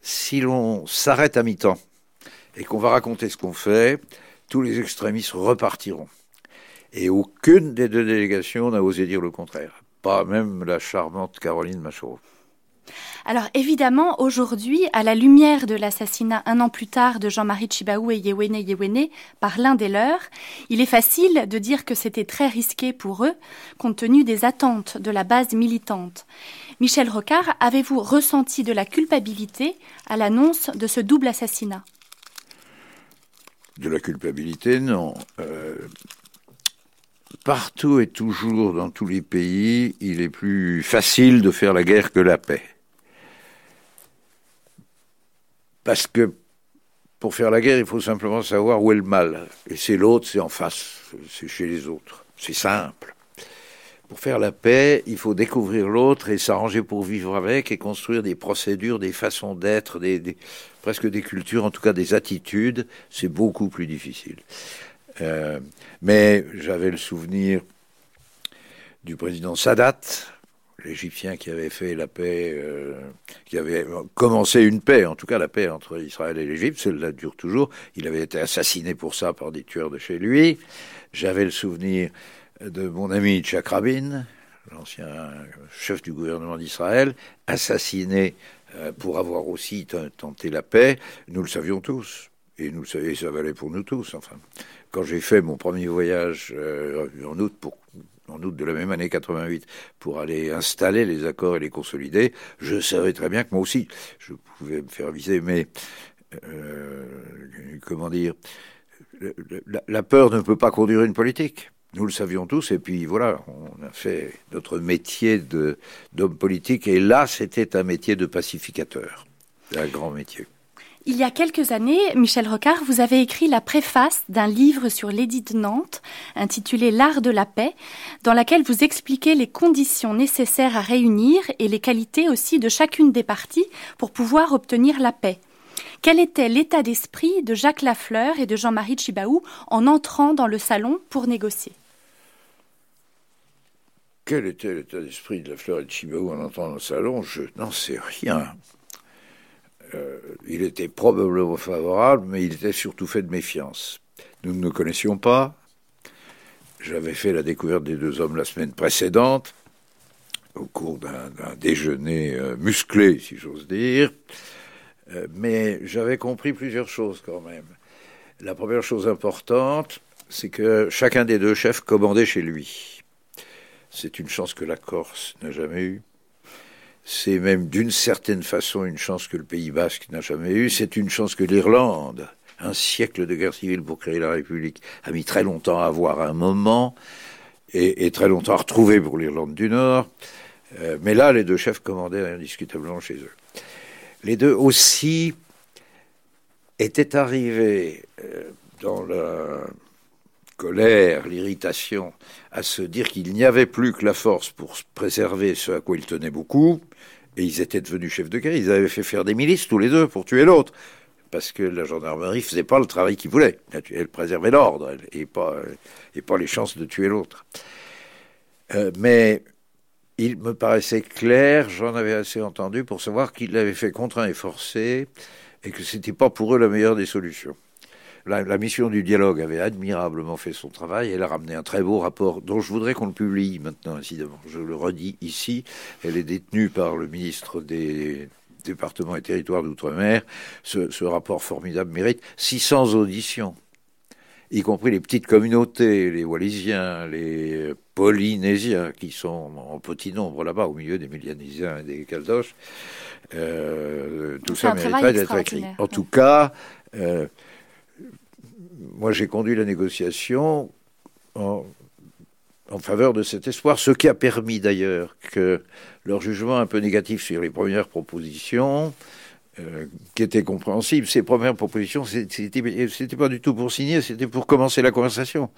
si l'on s'arrête à mi-temps et qu'on va raconter ce qu'on fait, tous les extrémistes repartiront. Et aucune des deux délégations n'a osé dire le contraire. Pas même la charmante Caroline Machaud. Alors évidemment, aujourd'hui, à la lumière de l'assassinat un an plus tard de Jean-Marie Chibaou et Yewene Yewene par l'un des leurs, il est facile de dire que c'était très risqué pour eux, compte tenu des attentes de la base militante. Michel Rocard, avez-vous ressenti de la culpabilité à l'annonce de ce double assassinat? De la culpabilité, non. Euh, partout et toujours dans tous les pays, il est plus facile de faire la guerre que la paix. Parce que pour faire la guerre, il faut simplement savoir où est le mal. Et c'est l'autre, c'est en face, c'est chez les autres. C'est simple. Pour faire la paix, il faut découvrir l'autre et s'arranger pour vivre avec et construire des procédures, des façons d'être, presque des cultures, en tout cas des attitudes. C'est beaucoup plus difficile. Euh, mais j'avais le souvenir du président Sadat, l'Égyptien qui avait fait la paix, euh, qui avait commencé une paix, en tout cas la paix entre Israël et l'Égypte, celle-là dure toujours. Il avait été assassiné pour ça par des tueurs de chez lui. J'avais le souvenir de mon ami Tchak Rabin, l'ancien chef du gouvernement d'Israël, assassiné euh, pour avoir aussi tenté la paix. Nous le savions tous. Et nous, et ça valait pour nous tous, enfin quand j'ai fait mon premier voyage euh, en août en août de la même année 88 pour aller installer les accords et les consolider, je savais très bien que moi aussi je pouvais me faire viser, mais euh, comment dire, la, peur ne peut pas conduire une politique. Nous le savions tous, et puis voilà, on a fait notre métier d'homme politique, et là, c'était un métier de pacificateur, un grand métier. Il y a quelques années, Michel Rocard, vous avez écrit la préface d'un livre sur l'édit de Nantes, intitulé L'art de la paix, dans laquelle vous expliquez les conditions nécessaires à réunir et les qualités aussi de chacune des parties pour pouvoir obtenir la paix. Quel était l'état d'esprit de Jacques Lafleur et de Jean-Marie Chibaou en entrant dans le salon pour négocier? Quel était l'état d'esprit de Lafleur et de Chibaou en entrant dans le salon? Je n'en sais rien. Euh, il était probablement favorable, mais il était surtout fait de méfiance. Nous ne nous connaissions pas. J'avais fait la découverte des deux hommes la semaine précédente, au cours d'un déjeuner euh, musclé, si j'ose dire. Euh, mais j'avais compris plusieurs choses quand même. La première chose importante, c'est que chacun des deux chefs commandait chez lui. C'est une chance que la Corse n'a jamais eue. C'est même d'une certaine façon une chance que le Pays basque n'a jamais eue. C'est une chance que l'Irlande, un siècle de guerre civile pour créer la République, a mis très longtemps à avoir un moment et, très longtemps à retrouver pour l'Irlande du Nord. Euh, mais là, les deux chefs commandaient indiscutablement chez eux. Les deux aussi étaient arrivés euh, dans la colère, l'irritation, à se dire qu'il n'y avait plus que la force pour préserver ce à quoi ils tenaient beaucoup, et ils étaient devenus chefs de guerre, ils avaient fait faire des milices tous les deux pour tuer l'autre, parce que la gendarmerie faisait pas le travail qu'ils voulaient, elle préservait l'ordre, et pas, les chances de tuer l'autre. Euh, mais il me paraissait clair, j'en avais assez entendu pour savoir qu'il l'avait fait contraint et forcé, et que c'était pas pour eux la meilleure des solutions. La, mission du dialogue avait admirablement fait son travail. Elle a ramené un très beau rapport dont je voudrais qu'on le publie maintenant, incidemment. Je le redis ici. Elle est détenue par le ministre des départements et territoires d'outre-mer. Ce, rapport formidable mérite 600 auditions y compris les petites communautés, les Wallisiens, les Polynésiens, qui sont en petit nombre là-bas, au milieu des Mélianésiens et des Caldoches. Euh, tout ça mériterait d'être écrit. En tout cas, euh, moi j'ai conduit la négociation en, faveur de cet espoir, ce qui a permis d'ailleurs que leur jugement un peu négatif sur les premières propositions, euh, qui était compréhensible, ces premières propositions, c'était pas du tout pour signer, c'était pour commencer la conversation.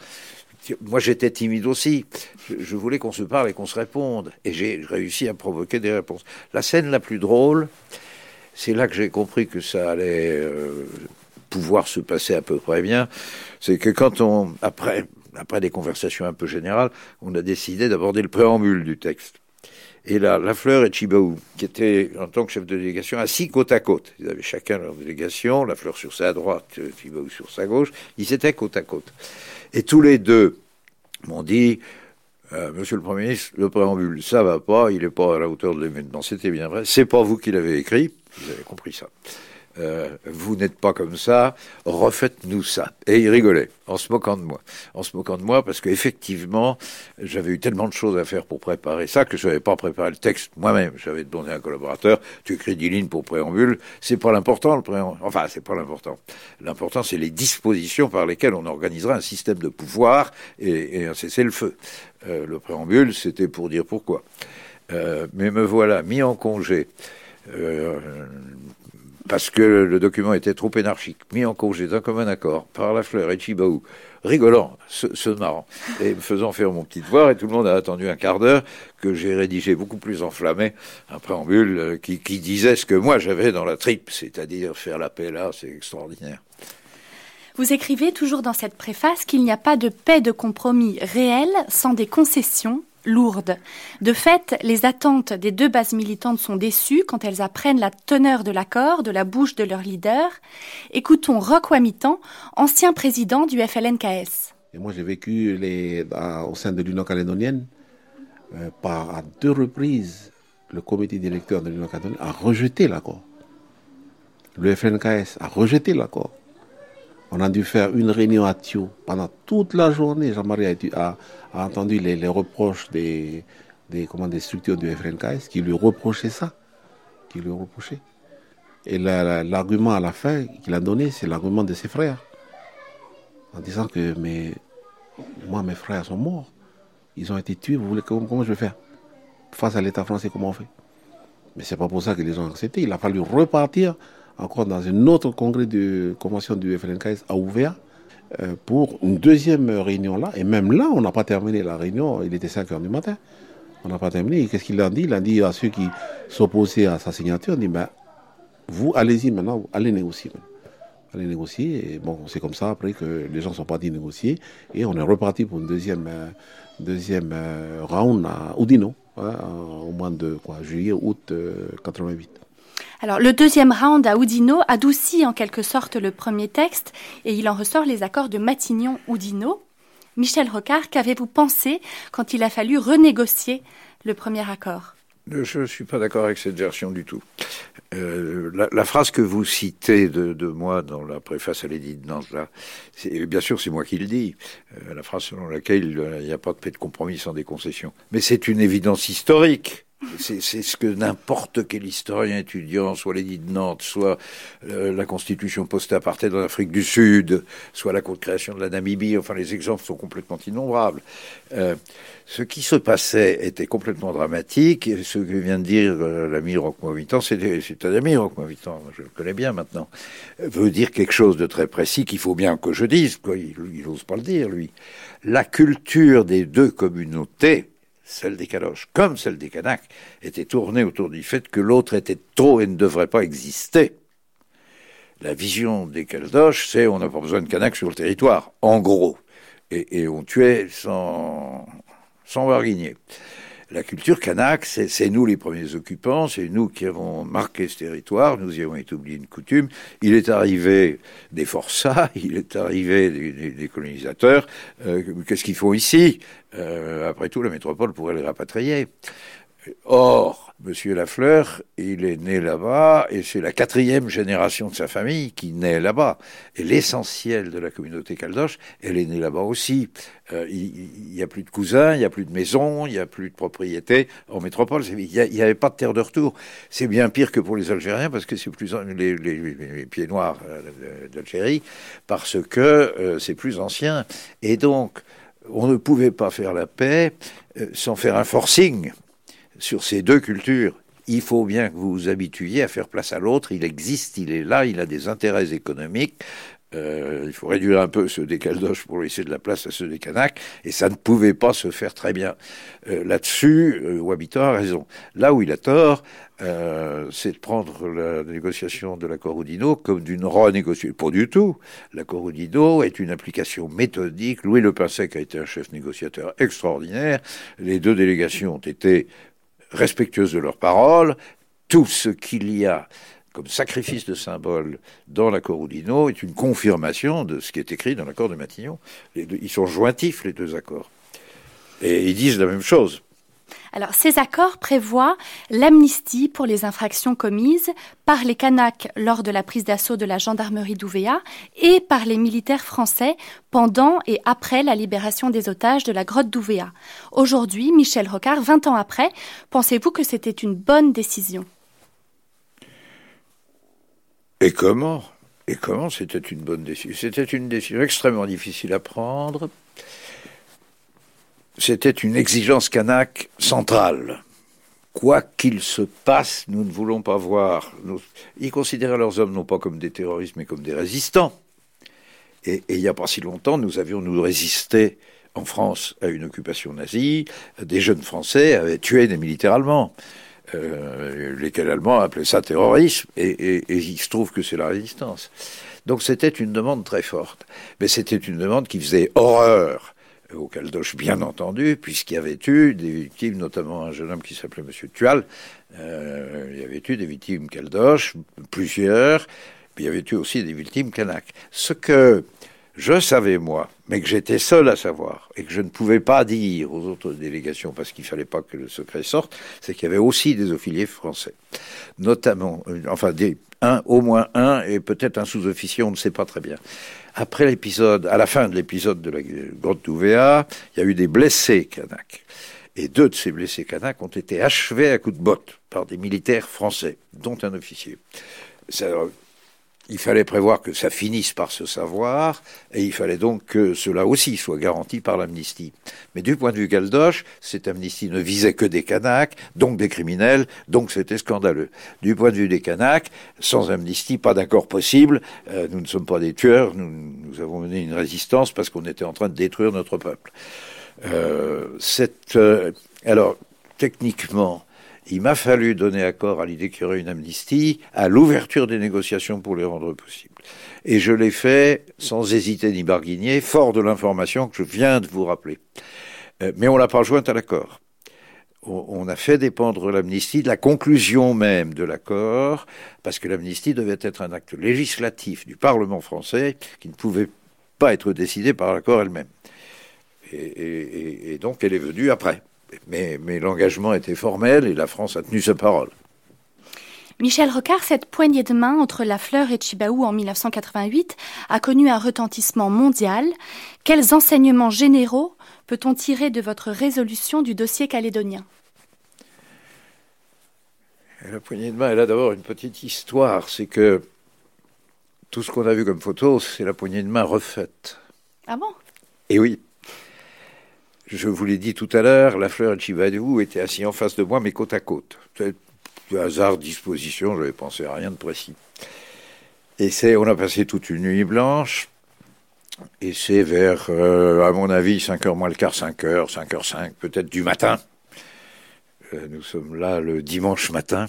Moi, j'étais timide aussi. Je, voulais qu'on se parle et qu'on se réponde. Et j'ai réussi à provoquer des réponses. La scène la plus drôle, c'est là que j'ai compris que ça allait euh, pouvoir se passer à peu près bien, c'est que quand on, après, après des conversations un peu générales, on a décidé d'aborder le préambule du texte. Et là, Lafleur et Chibaou, qui étaient, en tant que chef de délégation, assis côte à côte. Ils avaient chacun leur délégation, Lafleur sur sa droite, Chibaou sur sa gauche. Ils étaient côte à côte. Et tous les deux m'ont dit, euh, Monsieur le Premier ministre, le préambule, ça va pas, il n'est pas à la hauteur de l'événement. C'était bien vrai. C'est pas vous qui l'avez écrit. Vous avez compris ça. Euh, vous n'êtes pas comme ça, refaites-nous ça. Et il rigolait, en se moquant de moi. En se moquant de moi, parce qu'effectivement, j'avais eu tellement de choses à faire pour préparer ça que je n'avais pas préparé le texte moi-même. J'avais demandé à un collaborateur, tu écris 10 lignes pour préambule. C'est pas l'important, le préambule. Enfin, c'est pas l'important. L'important, c'est les dispositions par lesquelles on organisera un système de pouvoir et, un cessez-le-feu. Euh, le préambule, c'était pour dire pourquoi. Euh, mais me voilà mis en congé. Parce que le document était trop énarchique, mis en congé d'un commun accord par la fleur et Chibaou, rigolant, se, marrant, et me faisant faire mon petit devoir, et tout le monde a attendu un quart d'heure que j'ai rédigé beaucoup plus enflammé, un préambule euh, qui, qui disait ce que moi j'avais dans la tripe, c'est-à-dire faire la paix là, c'est extraordinaire. Vous écrivez toujours dans cette préface qu'il n'y a pas de paix de compromis réel sans des concessions lourde. De fait, les attentes des deux bases militantes sont déçues quand elles apprennent la teneur de l'accord de la bouche de leur leader. Écoutons Roch Wamitan, ancien président du FLNKS. Et moi, j'ai vécu au sein de l'Union calédonienne euh, à deux reprises. Le comité directeur de l'Union calédonienne a rejeté l'accord. Le FLNKS a rejeté l'accord. On a dû faire une réunion à Thio pendant toute la journée. Jean-Marie a, entendu les, reproches des, des, des structures du FNKS qui lui reprochaient ça. Qui lui reprochaient. Et l'argument à la fin qu'il a donné, c'est l'argument de ses frères. En disant que moi, mes frères sont morts. Ils ont été tués. Vous voulez, comment, comment je vais faire Face à l'État français, comment on fait? Mais c'est pas pour ça gens ont accepté. Il a fallu repartir encore dans un autre congrès de convention du FLNKS à Ouvert euh, pour une deuxième réunion là. Et même là, on n'a pas terminé la réunion, il était 5 heures du matin. On n'a pas terminé. Qu'est-ce qu'il a dit? Il a dit à ceux qui s'opposaient à sa signature, il dit, ben, vous, allez-y maintenant, allez négocier. Allez négocier. Et bon, c'est comme ça après que les gens sont partis négocier. Et on est reparti pour une deuxième, euh, deuxième euh, round à Oudino, hein, au mois de quoi, juillet, août 88. Alors, le deuxième round à Oudino adoucit en quelque sorte le premier texte et il en ressort les accords de Matignon-Oudino. Michel Rocard, qu'avez-vous pensé quand il a fallu renégocier le premier accord? Je ne suis pas d'accord avec cette version du tout. Euh, la, phrase que vous citez de, moi dans la préface à l'édit de là, bien sûr, c'est moi qui le dis. Euh, la phrase selon laquelle il n'y a pas de paix de compromis sans des concessions. Mais c'est une évidence historique. C'est ce que n'importe quel historien étudiant, soit l'édit de Nantes, soit euh, la constitution post-apartheid en Afrique du Sud, soit la création de la Namibie, enfin les exemples sont complètement innombrables. Euh, ce qui se passait était complètement dramatique, et ce que vient de dire euh, l'ami Roquemavitan, c'est un ami Roquemavitan, je le connais bien maintenant, veut dire quelque chose de très précis qu'il faut bien que je dise, quoi, il n'ose pas le dire, lui. La culture des deux communautés, celle des Caloches comme celle des Kanaks, était tournée autour du fait que l'autre était trop et ne devrait pas exister. La vision des Caldoches, c'est on n'a pas besoin de Kanaks sur le territoire, en gros. Et, et on tuait sans, sans barguigner la culture kanak, c'est nous les premiers occupants, c'est nous qui avons marqué ce territoire, nous y avons été oubliés une coutume. Il est arrivé des forçats, il est arrivé des, colonisateurs. Euh, qu'est-ce qu'ils font ici? Euh, Après tout, la métropole pourrait les rapatrier. Or, Monsieur Lafleur, il est né là-bas et c'est la quatrième génération de sa famille qui naît là-bas. Et l'essentiel de la communauté caldoche, elle est née là-bas aussi. Euh, il n'y a plus de cousins, il n'y a plus de maisons, il n'y a plus de propriétés en métropole. Il n'y avait pas de terre de retour. C'est bien pire que pour les Algériens parce que c'est plus les, pieds noirs euh, d'Algérie parce que euh, c'est plus ancien. Et donc, on ne pouvait pas faire la paix sans faire un forcing sur ces deux cultures, il faut bien que vous vous habituiez à faire place à l'autre. Il existe, il est là, il a des intérêts économiques. Euh, il faut réduire un peu ceux des Caldoches pour laisser de la place à ceux des Kanaks, et ça ne pouvait pas se faire très bien. Euh, là-dessus, euh, Wabita a raison. Là où il a tort, euh, c'est de prendre la négociation de l'accord Oudino comme d'une renégociation. Pas du tout. L'accord Oudino est une application méthodique. Louis Le Pinsec a été un chef négociateur extraordinaire. Les deux délégations ont été respectueuses de leurs paroles. Tout ce qu'il y a comme sacrifice de symbole dans l'accord Oudino est une confirmation de ce qui est écrit dans l'accord de Matignon. ils sont jointifs, les deux accords. Et ils disent la même chose. Alors, ces accords prévoient l'amnistie pour les infractions commises par les Kanaks lors de la prise d'assaut de la gendarmerie d'Ouvéa et par les militaires français pendant et après la libération des otages de la grotte d'Ouvéa. Aujourd'hui, Michel Rocard, 20 ans après, pensez-vous que c'était une bonne décision? Et comment? Et comment c'était une bonne décision? C'était une décision extrêmement difficile à prendre c'était une exigence kanak centrale. Quoi qu'il se passe, nous ne voulons pas voir. Ils considéraient leurs hommes non pas comme des terroristes, mais comme des résistants. Et, il n'y a pas si longtemps, nous avions nous résisté en France à une occupation nazie. Des jeunes Français avaient tué des militaires allemands. Euh, lesquels Allemands appelaient ça terrorisme, et, et il se trouve que c'est la résistance. Donc c'était une demande très forte, mais c'était une demande qui faisait horreur au Caldoche, bien entendu, puisqu'il y avait eu des victimes, notamment un jeune homme qui s'appelait Monsieur Tual. Euh, il y avait eu des victimes Caldoche, plusieurs, mais il y avait eu aussi des victimes Kanak. Ce que je savais, moi, mais que j'étais seul à savoir, et que je ne pouvais pas dire aux autres délégations, parce qu'il fallait pas que le secret sorte, c'est qu'il y avait aussi des officiers français. Notamment, euh, enfin, un, au moins un, et peut-être un sous-officier, on ne sait pas très bien après l'épisode, à la fin de l'épisode de la grotte d'Ouvéa, il y a eu des blessés Kanak. Et deux de ces blessés Kanak ont été achevés à coups de botte par des militaires français, dont un officier. Il fallait prévoir que ça finisse par se savoir, et il fallait donc que cela aussi soit garanti par l'amnistie. Mais du point de vue Galdoche, cette amnistie ne visait que des Kanaks, donc des criminels, donc c'était scandaleux. Du point de vue des Kanaks, sans amnistie, pas d'accord possible. Euh, nous ne sommes pas des tueurs, nous, avons mené une résistance parce qu'on était en train de détruire notre peuple. Euh, cette, euh, alors, techniquement, il m'a fallu donner accord à l'idée qu'il y aurait une amnistie à l'ouverture des négociations pour les rendre possibles. Et je l'ai fait sans hésiter ni barguigner, fort de l'information que je viens de vous rappeler. Euh, mais on l'a pas jointe à l'accord. On a fait dépendre l'amnistie de la conclusion même de l'accord, parce que l'amnistie devait être un acte législatif du Parlement français qui ne pouvait pas être décidé par l'accord elle-même. Et, et donc elle est venue après mais, l'engagement était formel et la France a tenu sa parole. Michel Rocard, cette poignée de main entre La Fleur et Chibaou en 1988 a connu un retentissement mondial. Quels enseignements généraux peut-on tirer de votre résolution du dossier calédonien? La poignée de main, elle a d'abord une petite histoire. C'est que tout ce qu'on a vu comme photo, c'est la poignée de main refaite. Ah bon? Et oui. Je vous l'ai dit tout à l'heure, la fleur et Chibadou étaient assis en face de moi, mais côte à côte. Du hasard, disposition, je n'avais pensé à rien de précis. Et c'est, on a passé toute une nuit blanche, et c'est vers, euh, à mon avis, 5h moins le quart, 5h, 5h05, peut-être du matin. Euh, nous sommes là le dimanche matin,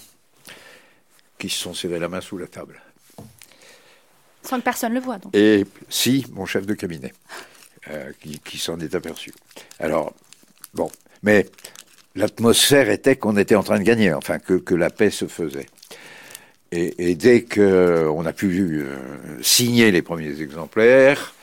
qui se sont serrés la main sous la table. Sans que personne le voit, donc. Et si, mon chef de cabinet, euh, qui, s'en est aperçu. Alors, bon, mais l'atmosphère était qu'on était en train de gagner, enfin, que, que la paix se faisait. Et, et dès qu'on a pu signer les premiers exemplaires, euh,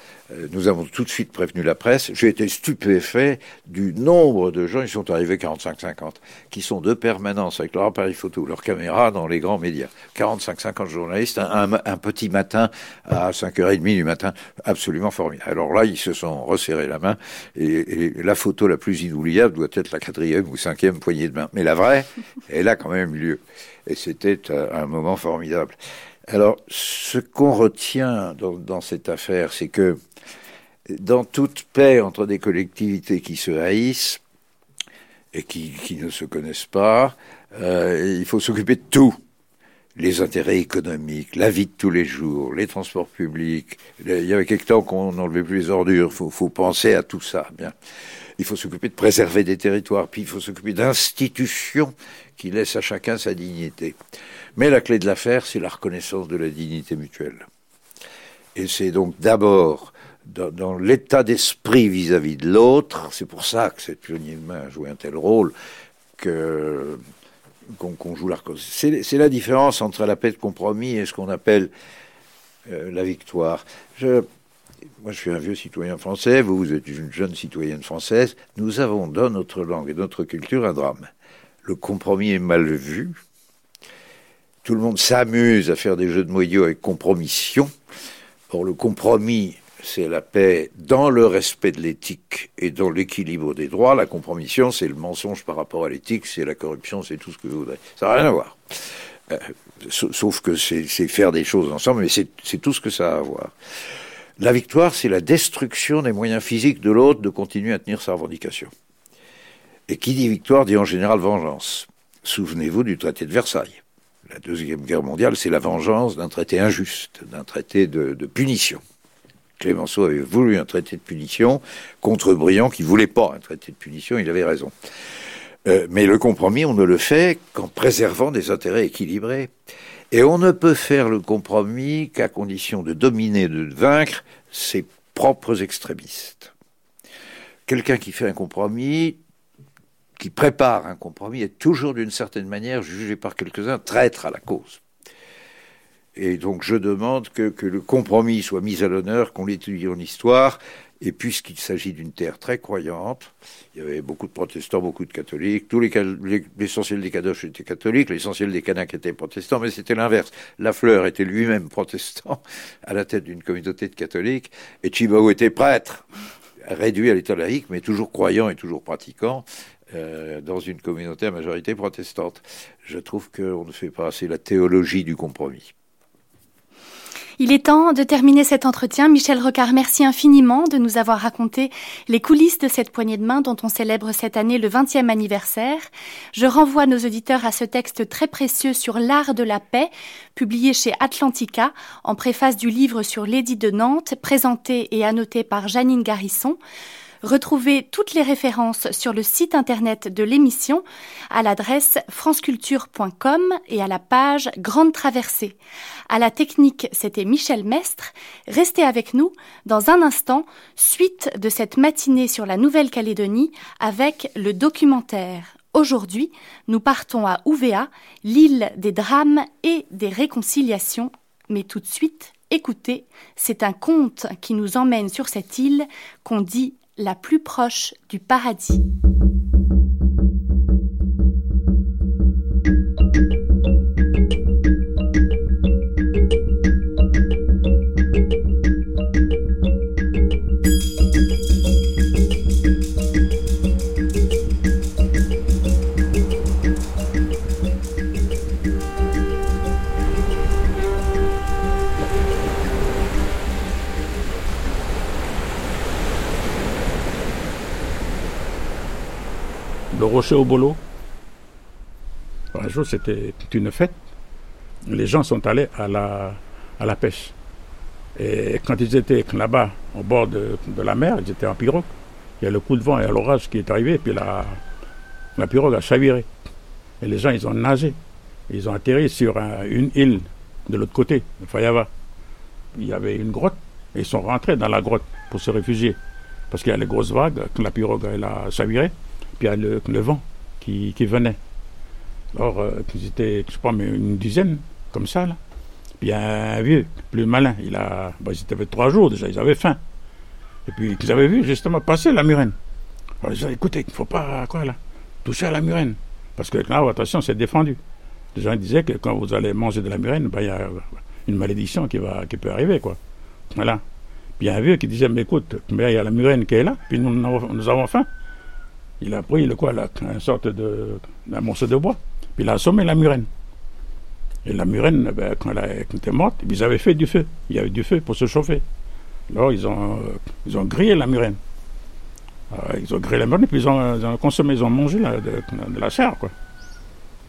nous avons tout de suite prévenu la presse. J'ai été stupéfait du nombre de gens, ils sont arrivés 45-50, qui sont de permanence avec leur appareil photo, leur caméra dans les grands médias. 45-50 journalistes, un, petit matin à 5h30 du matin, absolument formidable. Alors là, ils se sont resserrés la main et, la photo la plus inoubliable doit être la quatrième ou cinquième poignée de main. Mais la vraie, elle a quand même lieu. Et c'était un moment formidable. Alors, ce qu'on retient dans, cette affaire, c'est que dans toute paix entre des collectivités qui se haïssent et qui, ne se connaissent pas, euh, il faut s'occuper de tout. Les intérêts économiques, la vie de tous les jours, les transports publics. Il y avait quelque temps qu'on n'enlevait plus les ordures. Il faut, penser à tout ça. Il faut s'occuper de préserver des territoires, puis il faut s'occuper d'institutions qui laissent à chacun sa dignité. Mais la clé de l'affaire, c'est la reconnaissance de la dignité mutuelle. Et c'est donc d'abord dans, l'état d'esprit vis-à-vis de l'autre, c'est pour ça que cette de main a joué un tel rôle, que qu'on joue la reconnaissance. C'est la différence entre la paix de compromis et ce qu'on appelle euh, la victoire. Je, moi, je suis un vieux citoyen français, vous, vous êtes une jeune citoyenne française. Nous avons dans notre langue et notre culture un drame. Le compromis est mal vu, tout le monde s'amuse à faire des jeux de moyaux avec compromission. Or, le compromis, c'est la paix dans le respect de l'éthique et dans l'équilibre des droits. La compromission, c'est le mensonge par rapport à l'éthique, c'est la corruption, c'est tout ce que vous voudrez. Ça n'a rien à voir. Euh, sauf que c'est faire des choses ensemble, mais c'est tout ce que ça a à voir. La victoire, c'est la destruction des moyens physiques de l'autre de continuer à tenir sa revendication. Et qui dit victoire dit en général vengeance. Souvenez-vous du traité de Versailles la Deuxième Guerre mondiale, c'est la vengeance d'un traité injuste, d'un traité de, punition. Clémenceau avait voulu un traité de punition contre Briand qui voulait pas un traité de punition, il avait raison. Euh, mais le compromis, on ne le fait qu'en préservant des intérêts équilibrés. Et on ne peut faire le compromis qu'à condition de dominer, de vaincre ses propres extrémistes. Quelqu'un qui fait un compromis qui prépare un compromis est toujours d'une certaine manière jugé par quelques-uns traître à la cause. Et donc je demande que, le compromis soit mis à l'honneur, qu'on l'étudie en histoire, et puisqu'il s'agit d'une terre très croyante, il y avait beaucoup de protestants, beaucoup de catholiques, tous les, l'essentiel des Kadosh étaient catholiques, l'essentiel des Kanaks étaient protestants, mais c'était l'inverse. La Fleur était lui-même protestant, à la tête d'une communauté de catholiques, et Chibaou était prêtre, réduit à l'état laïque, mais toujours croyant et toujours pratiquant. Euh, dans une communauté à majorité protestante. Je trouve qu'on ne fait pas assez la théologie du compromis. Il est temps de terminer cet entretien. Michel Rocard, merci infiniment de nous avoir raconté les coulisses de cette poignée de main dont on célèbre cette année le 20e anniversaire. Je renvoie nos auditeurs à ce texte très précieux sur l'art de la paix, publié chez Atlantica, en préface du livre sur l'édit de Nantes, présenté et annoté par Janine Garrisson. Retrouvez toutes les références sur le site internet de l'émission à l'adresse franceculture.com et à la page Grande Traversée. À la technique, c'était Michel Mestre. Restez avec nous dans un instant, suite de cette matinée sur la Nouvelle-Calédonie avec le documentaire. Aujourd'hui, nous partons à Ouvéa, l'île des drames et des réconciliations. Mais tout de suite, écoutez, c'est un conte qui nous emmène sur cette île qu'on dit la plus proche du paradis. Rocher au bolo. Un jour, c'était une fête. Les gens sont allés à la, pêche. Et quand ils étaient là-bas, au bord de, la mer, ils étaient en pirogue. Il y a le coup de vent et l'orage qui est arrivé, puis la, pirogue a chaviré. Et les gens, ils ont nagé. Ils ont atterri sur une île de l'autre côté, de Fayava. Il y avait une grotte, ils sont rentrés dans la grotte pour se réfugier. Parce qu'il y a les grosses vagues, la pirogue elle a chaviré, puis il y a le, vent qui, venait. Alors, euh, ils étaient, je crois, une dizaine, comme ça, là. Puis un vieux, plus malin, il a, bah, ils étaient trois jours déjà, ils avaient faim. Et puis ils avaient vu justement passer la murène. Alors ils ont dit, écoutez, il ne faut pas, quoi là, toucher à la murène. Parce que là, attention, c'est défendu. Les gens disaient que quand vous allez manger de la murène, bah, il y a une malédiction qui, va, qui peut arriver, quoi. Voilà. Puis un vieux qui disait, mais écoute, il y a la murène qui est là, puis nous avons faim. Il a pris le quoi, là, une sorte de, un morceau de bois, puis il a assommé la murène. Et la murène, ben, quand elle était morte, ils avaient fait du feu. Il y avait du feu pour se chauffer. Alors ils ont, euh, ils ont grillé la murène. ils ont grillé la murène, puis ils ont, consommé, ils ont mangé de, la chair, quoi.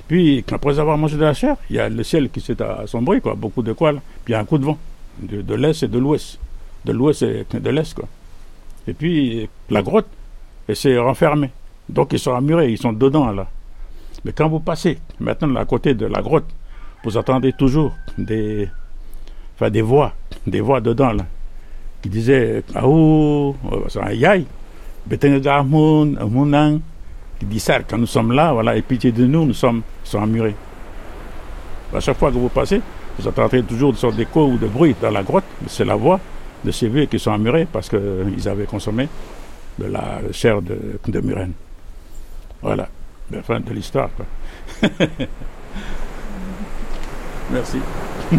Puis, après avoir mangé de la chair, il y a le ciel qui s'est assombri, quoi, beaucoup de quoi, Puis il y a un coup de vent, de, l'est et de l'ouest. De l'ouest et de l'est, quoi. Et puis, la grotte, elle s'est renfermée. Donc, ils sont amurés, ils sont dedans, là. Mais quand vous passez, maintenant, à côté de la grotte, vous entendez toujours des, voix, des voix dedans, là, qui disaient Aou, Yai, Munang, qui dit ça, quand nous sommes là, voilà, et pitié de nous, nous sommes, sommes emmurés. À chaque fois que vous passez, vous entendez toujours des sortes ou de bruit dans la grotte, c'est la voix de ces vieux qui sont emmurés parce qu'ils avaient consommé de la chair de, de. Voilà, la fin de l'histoire. Merci.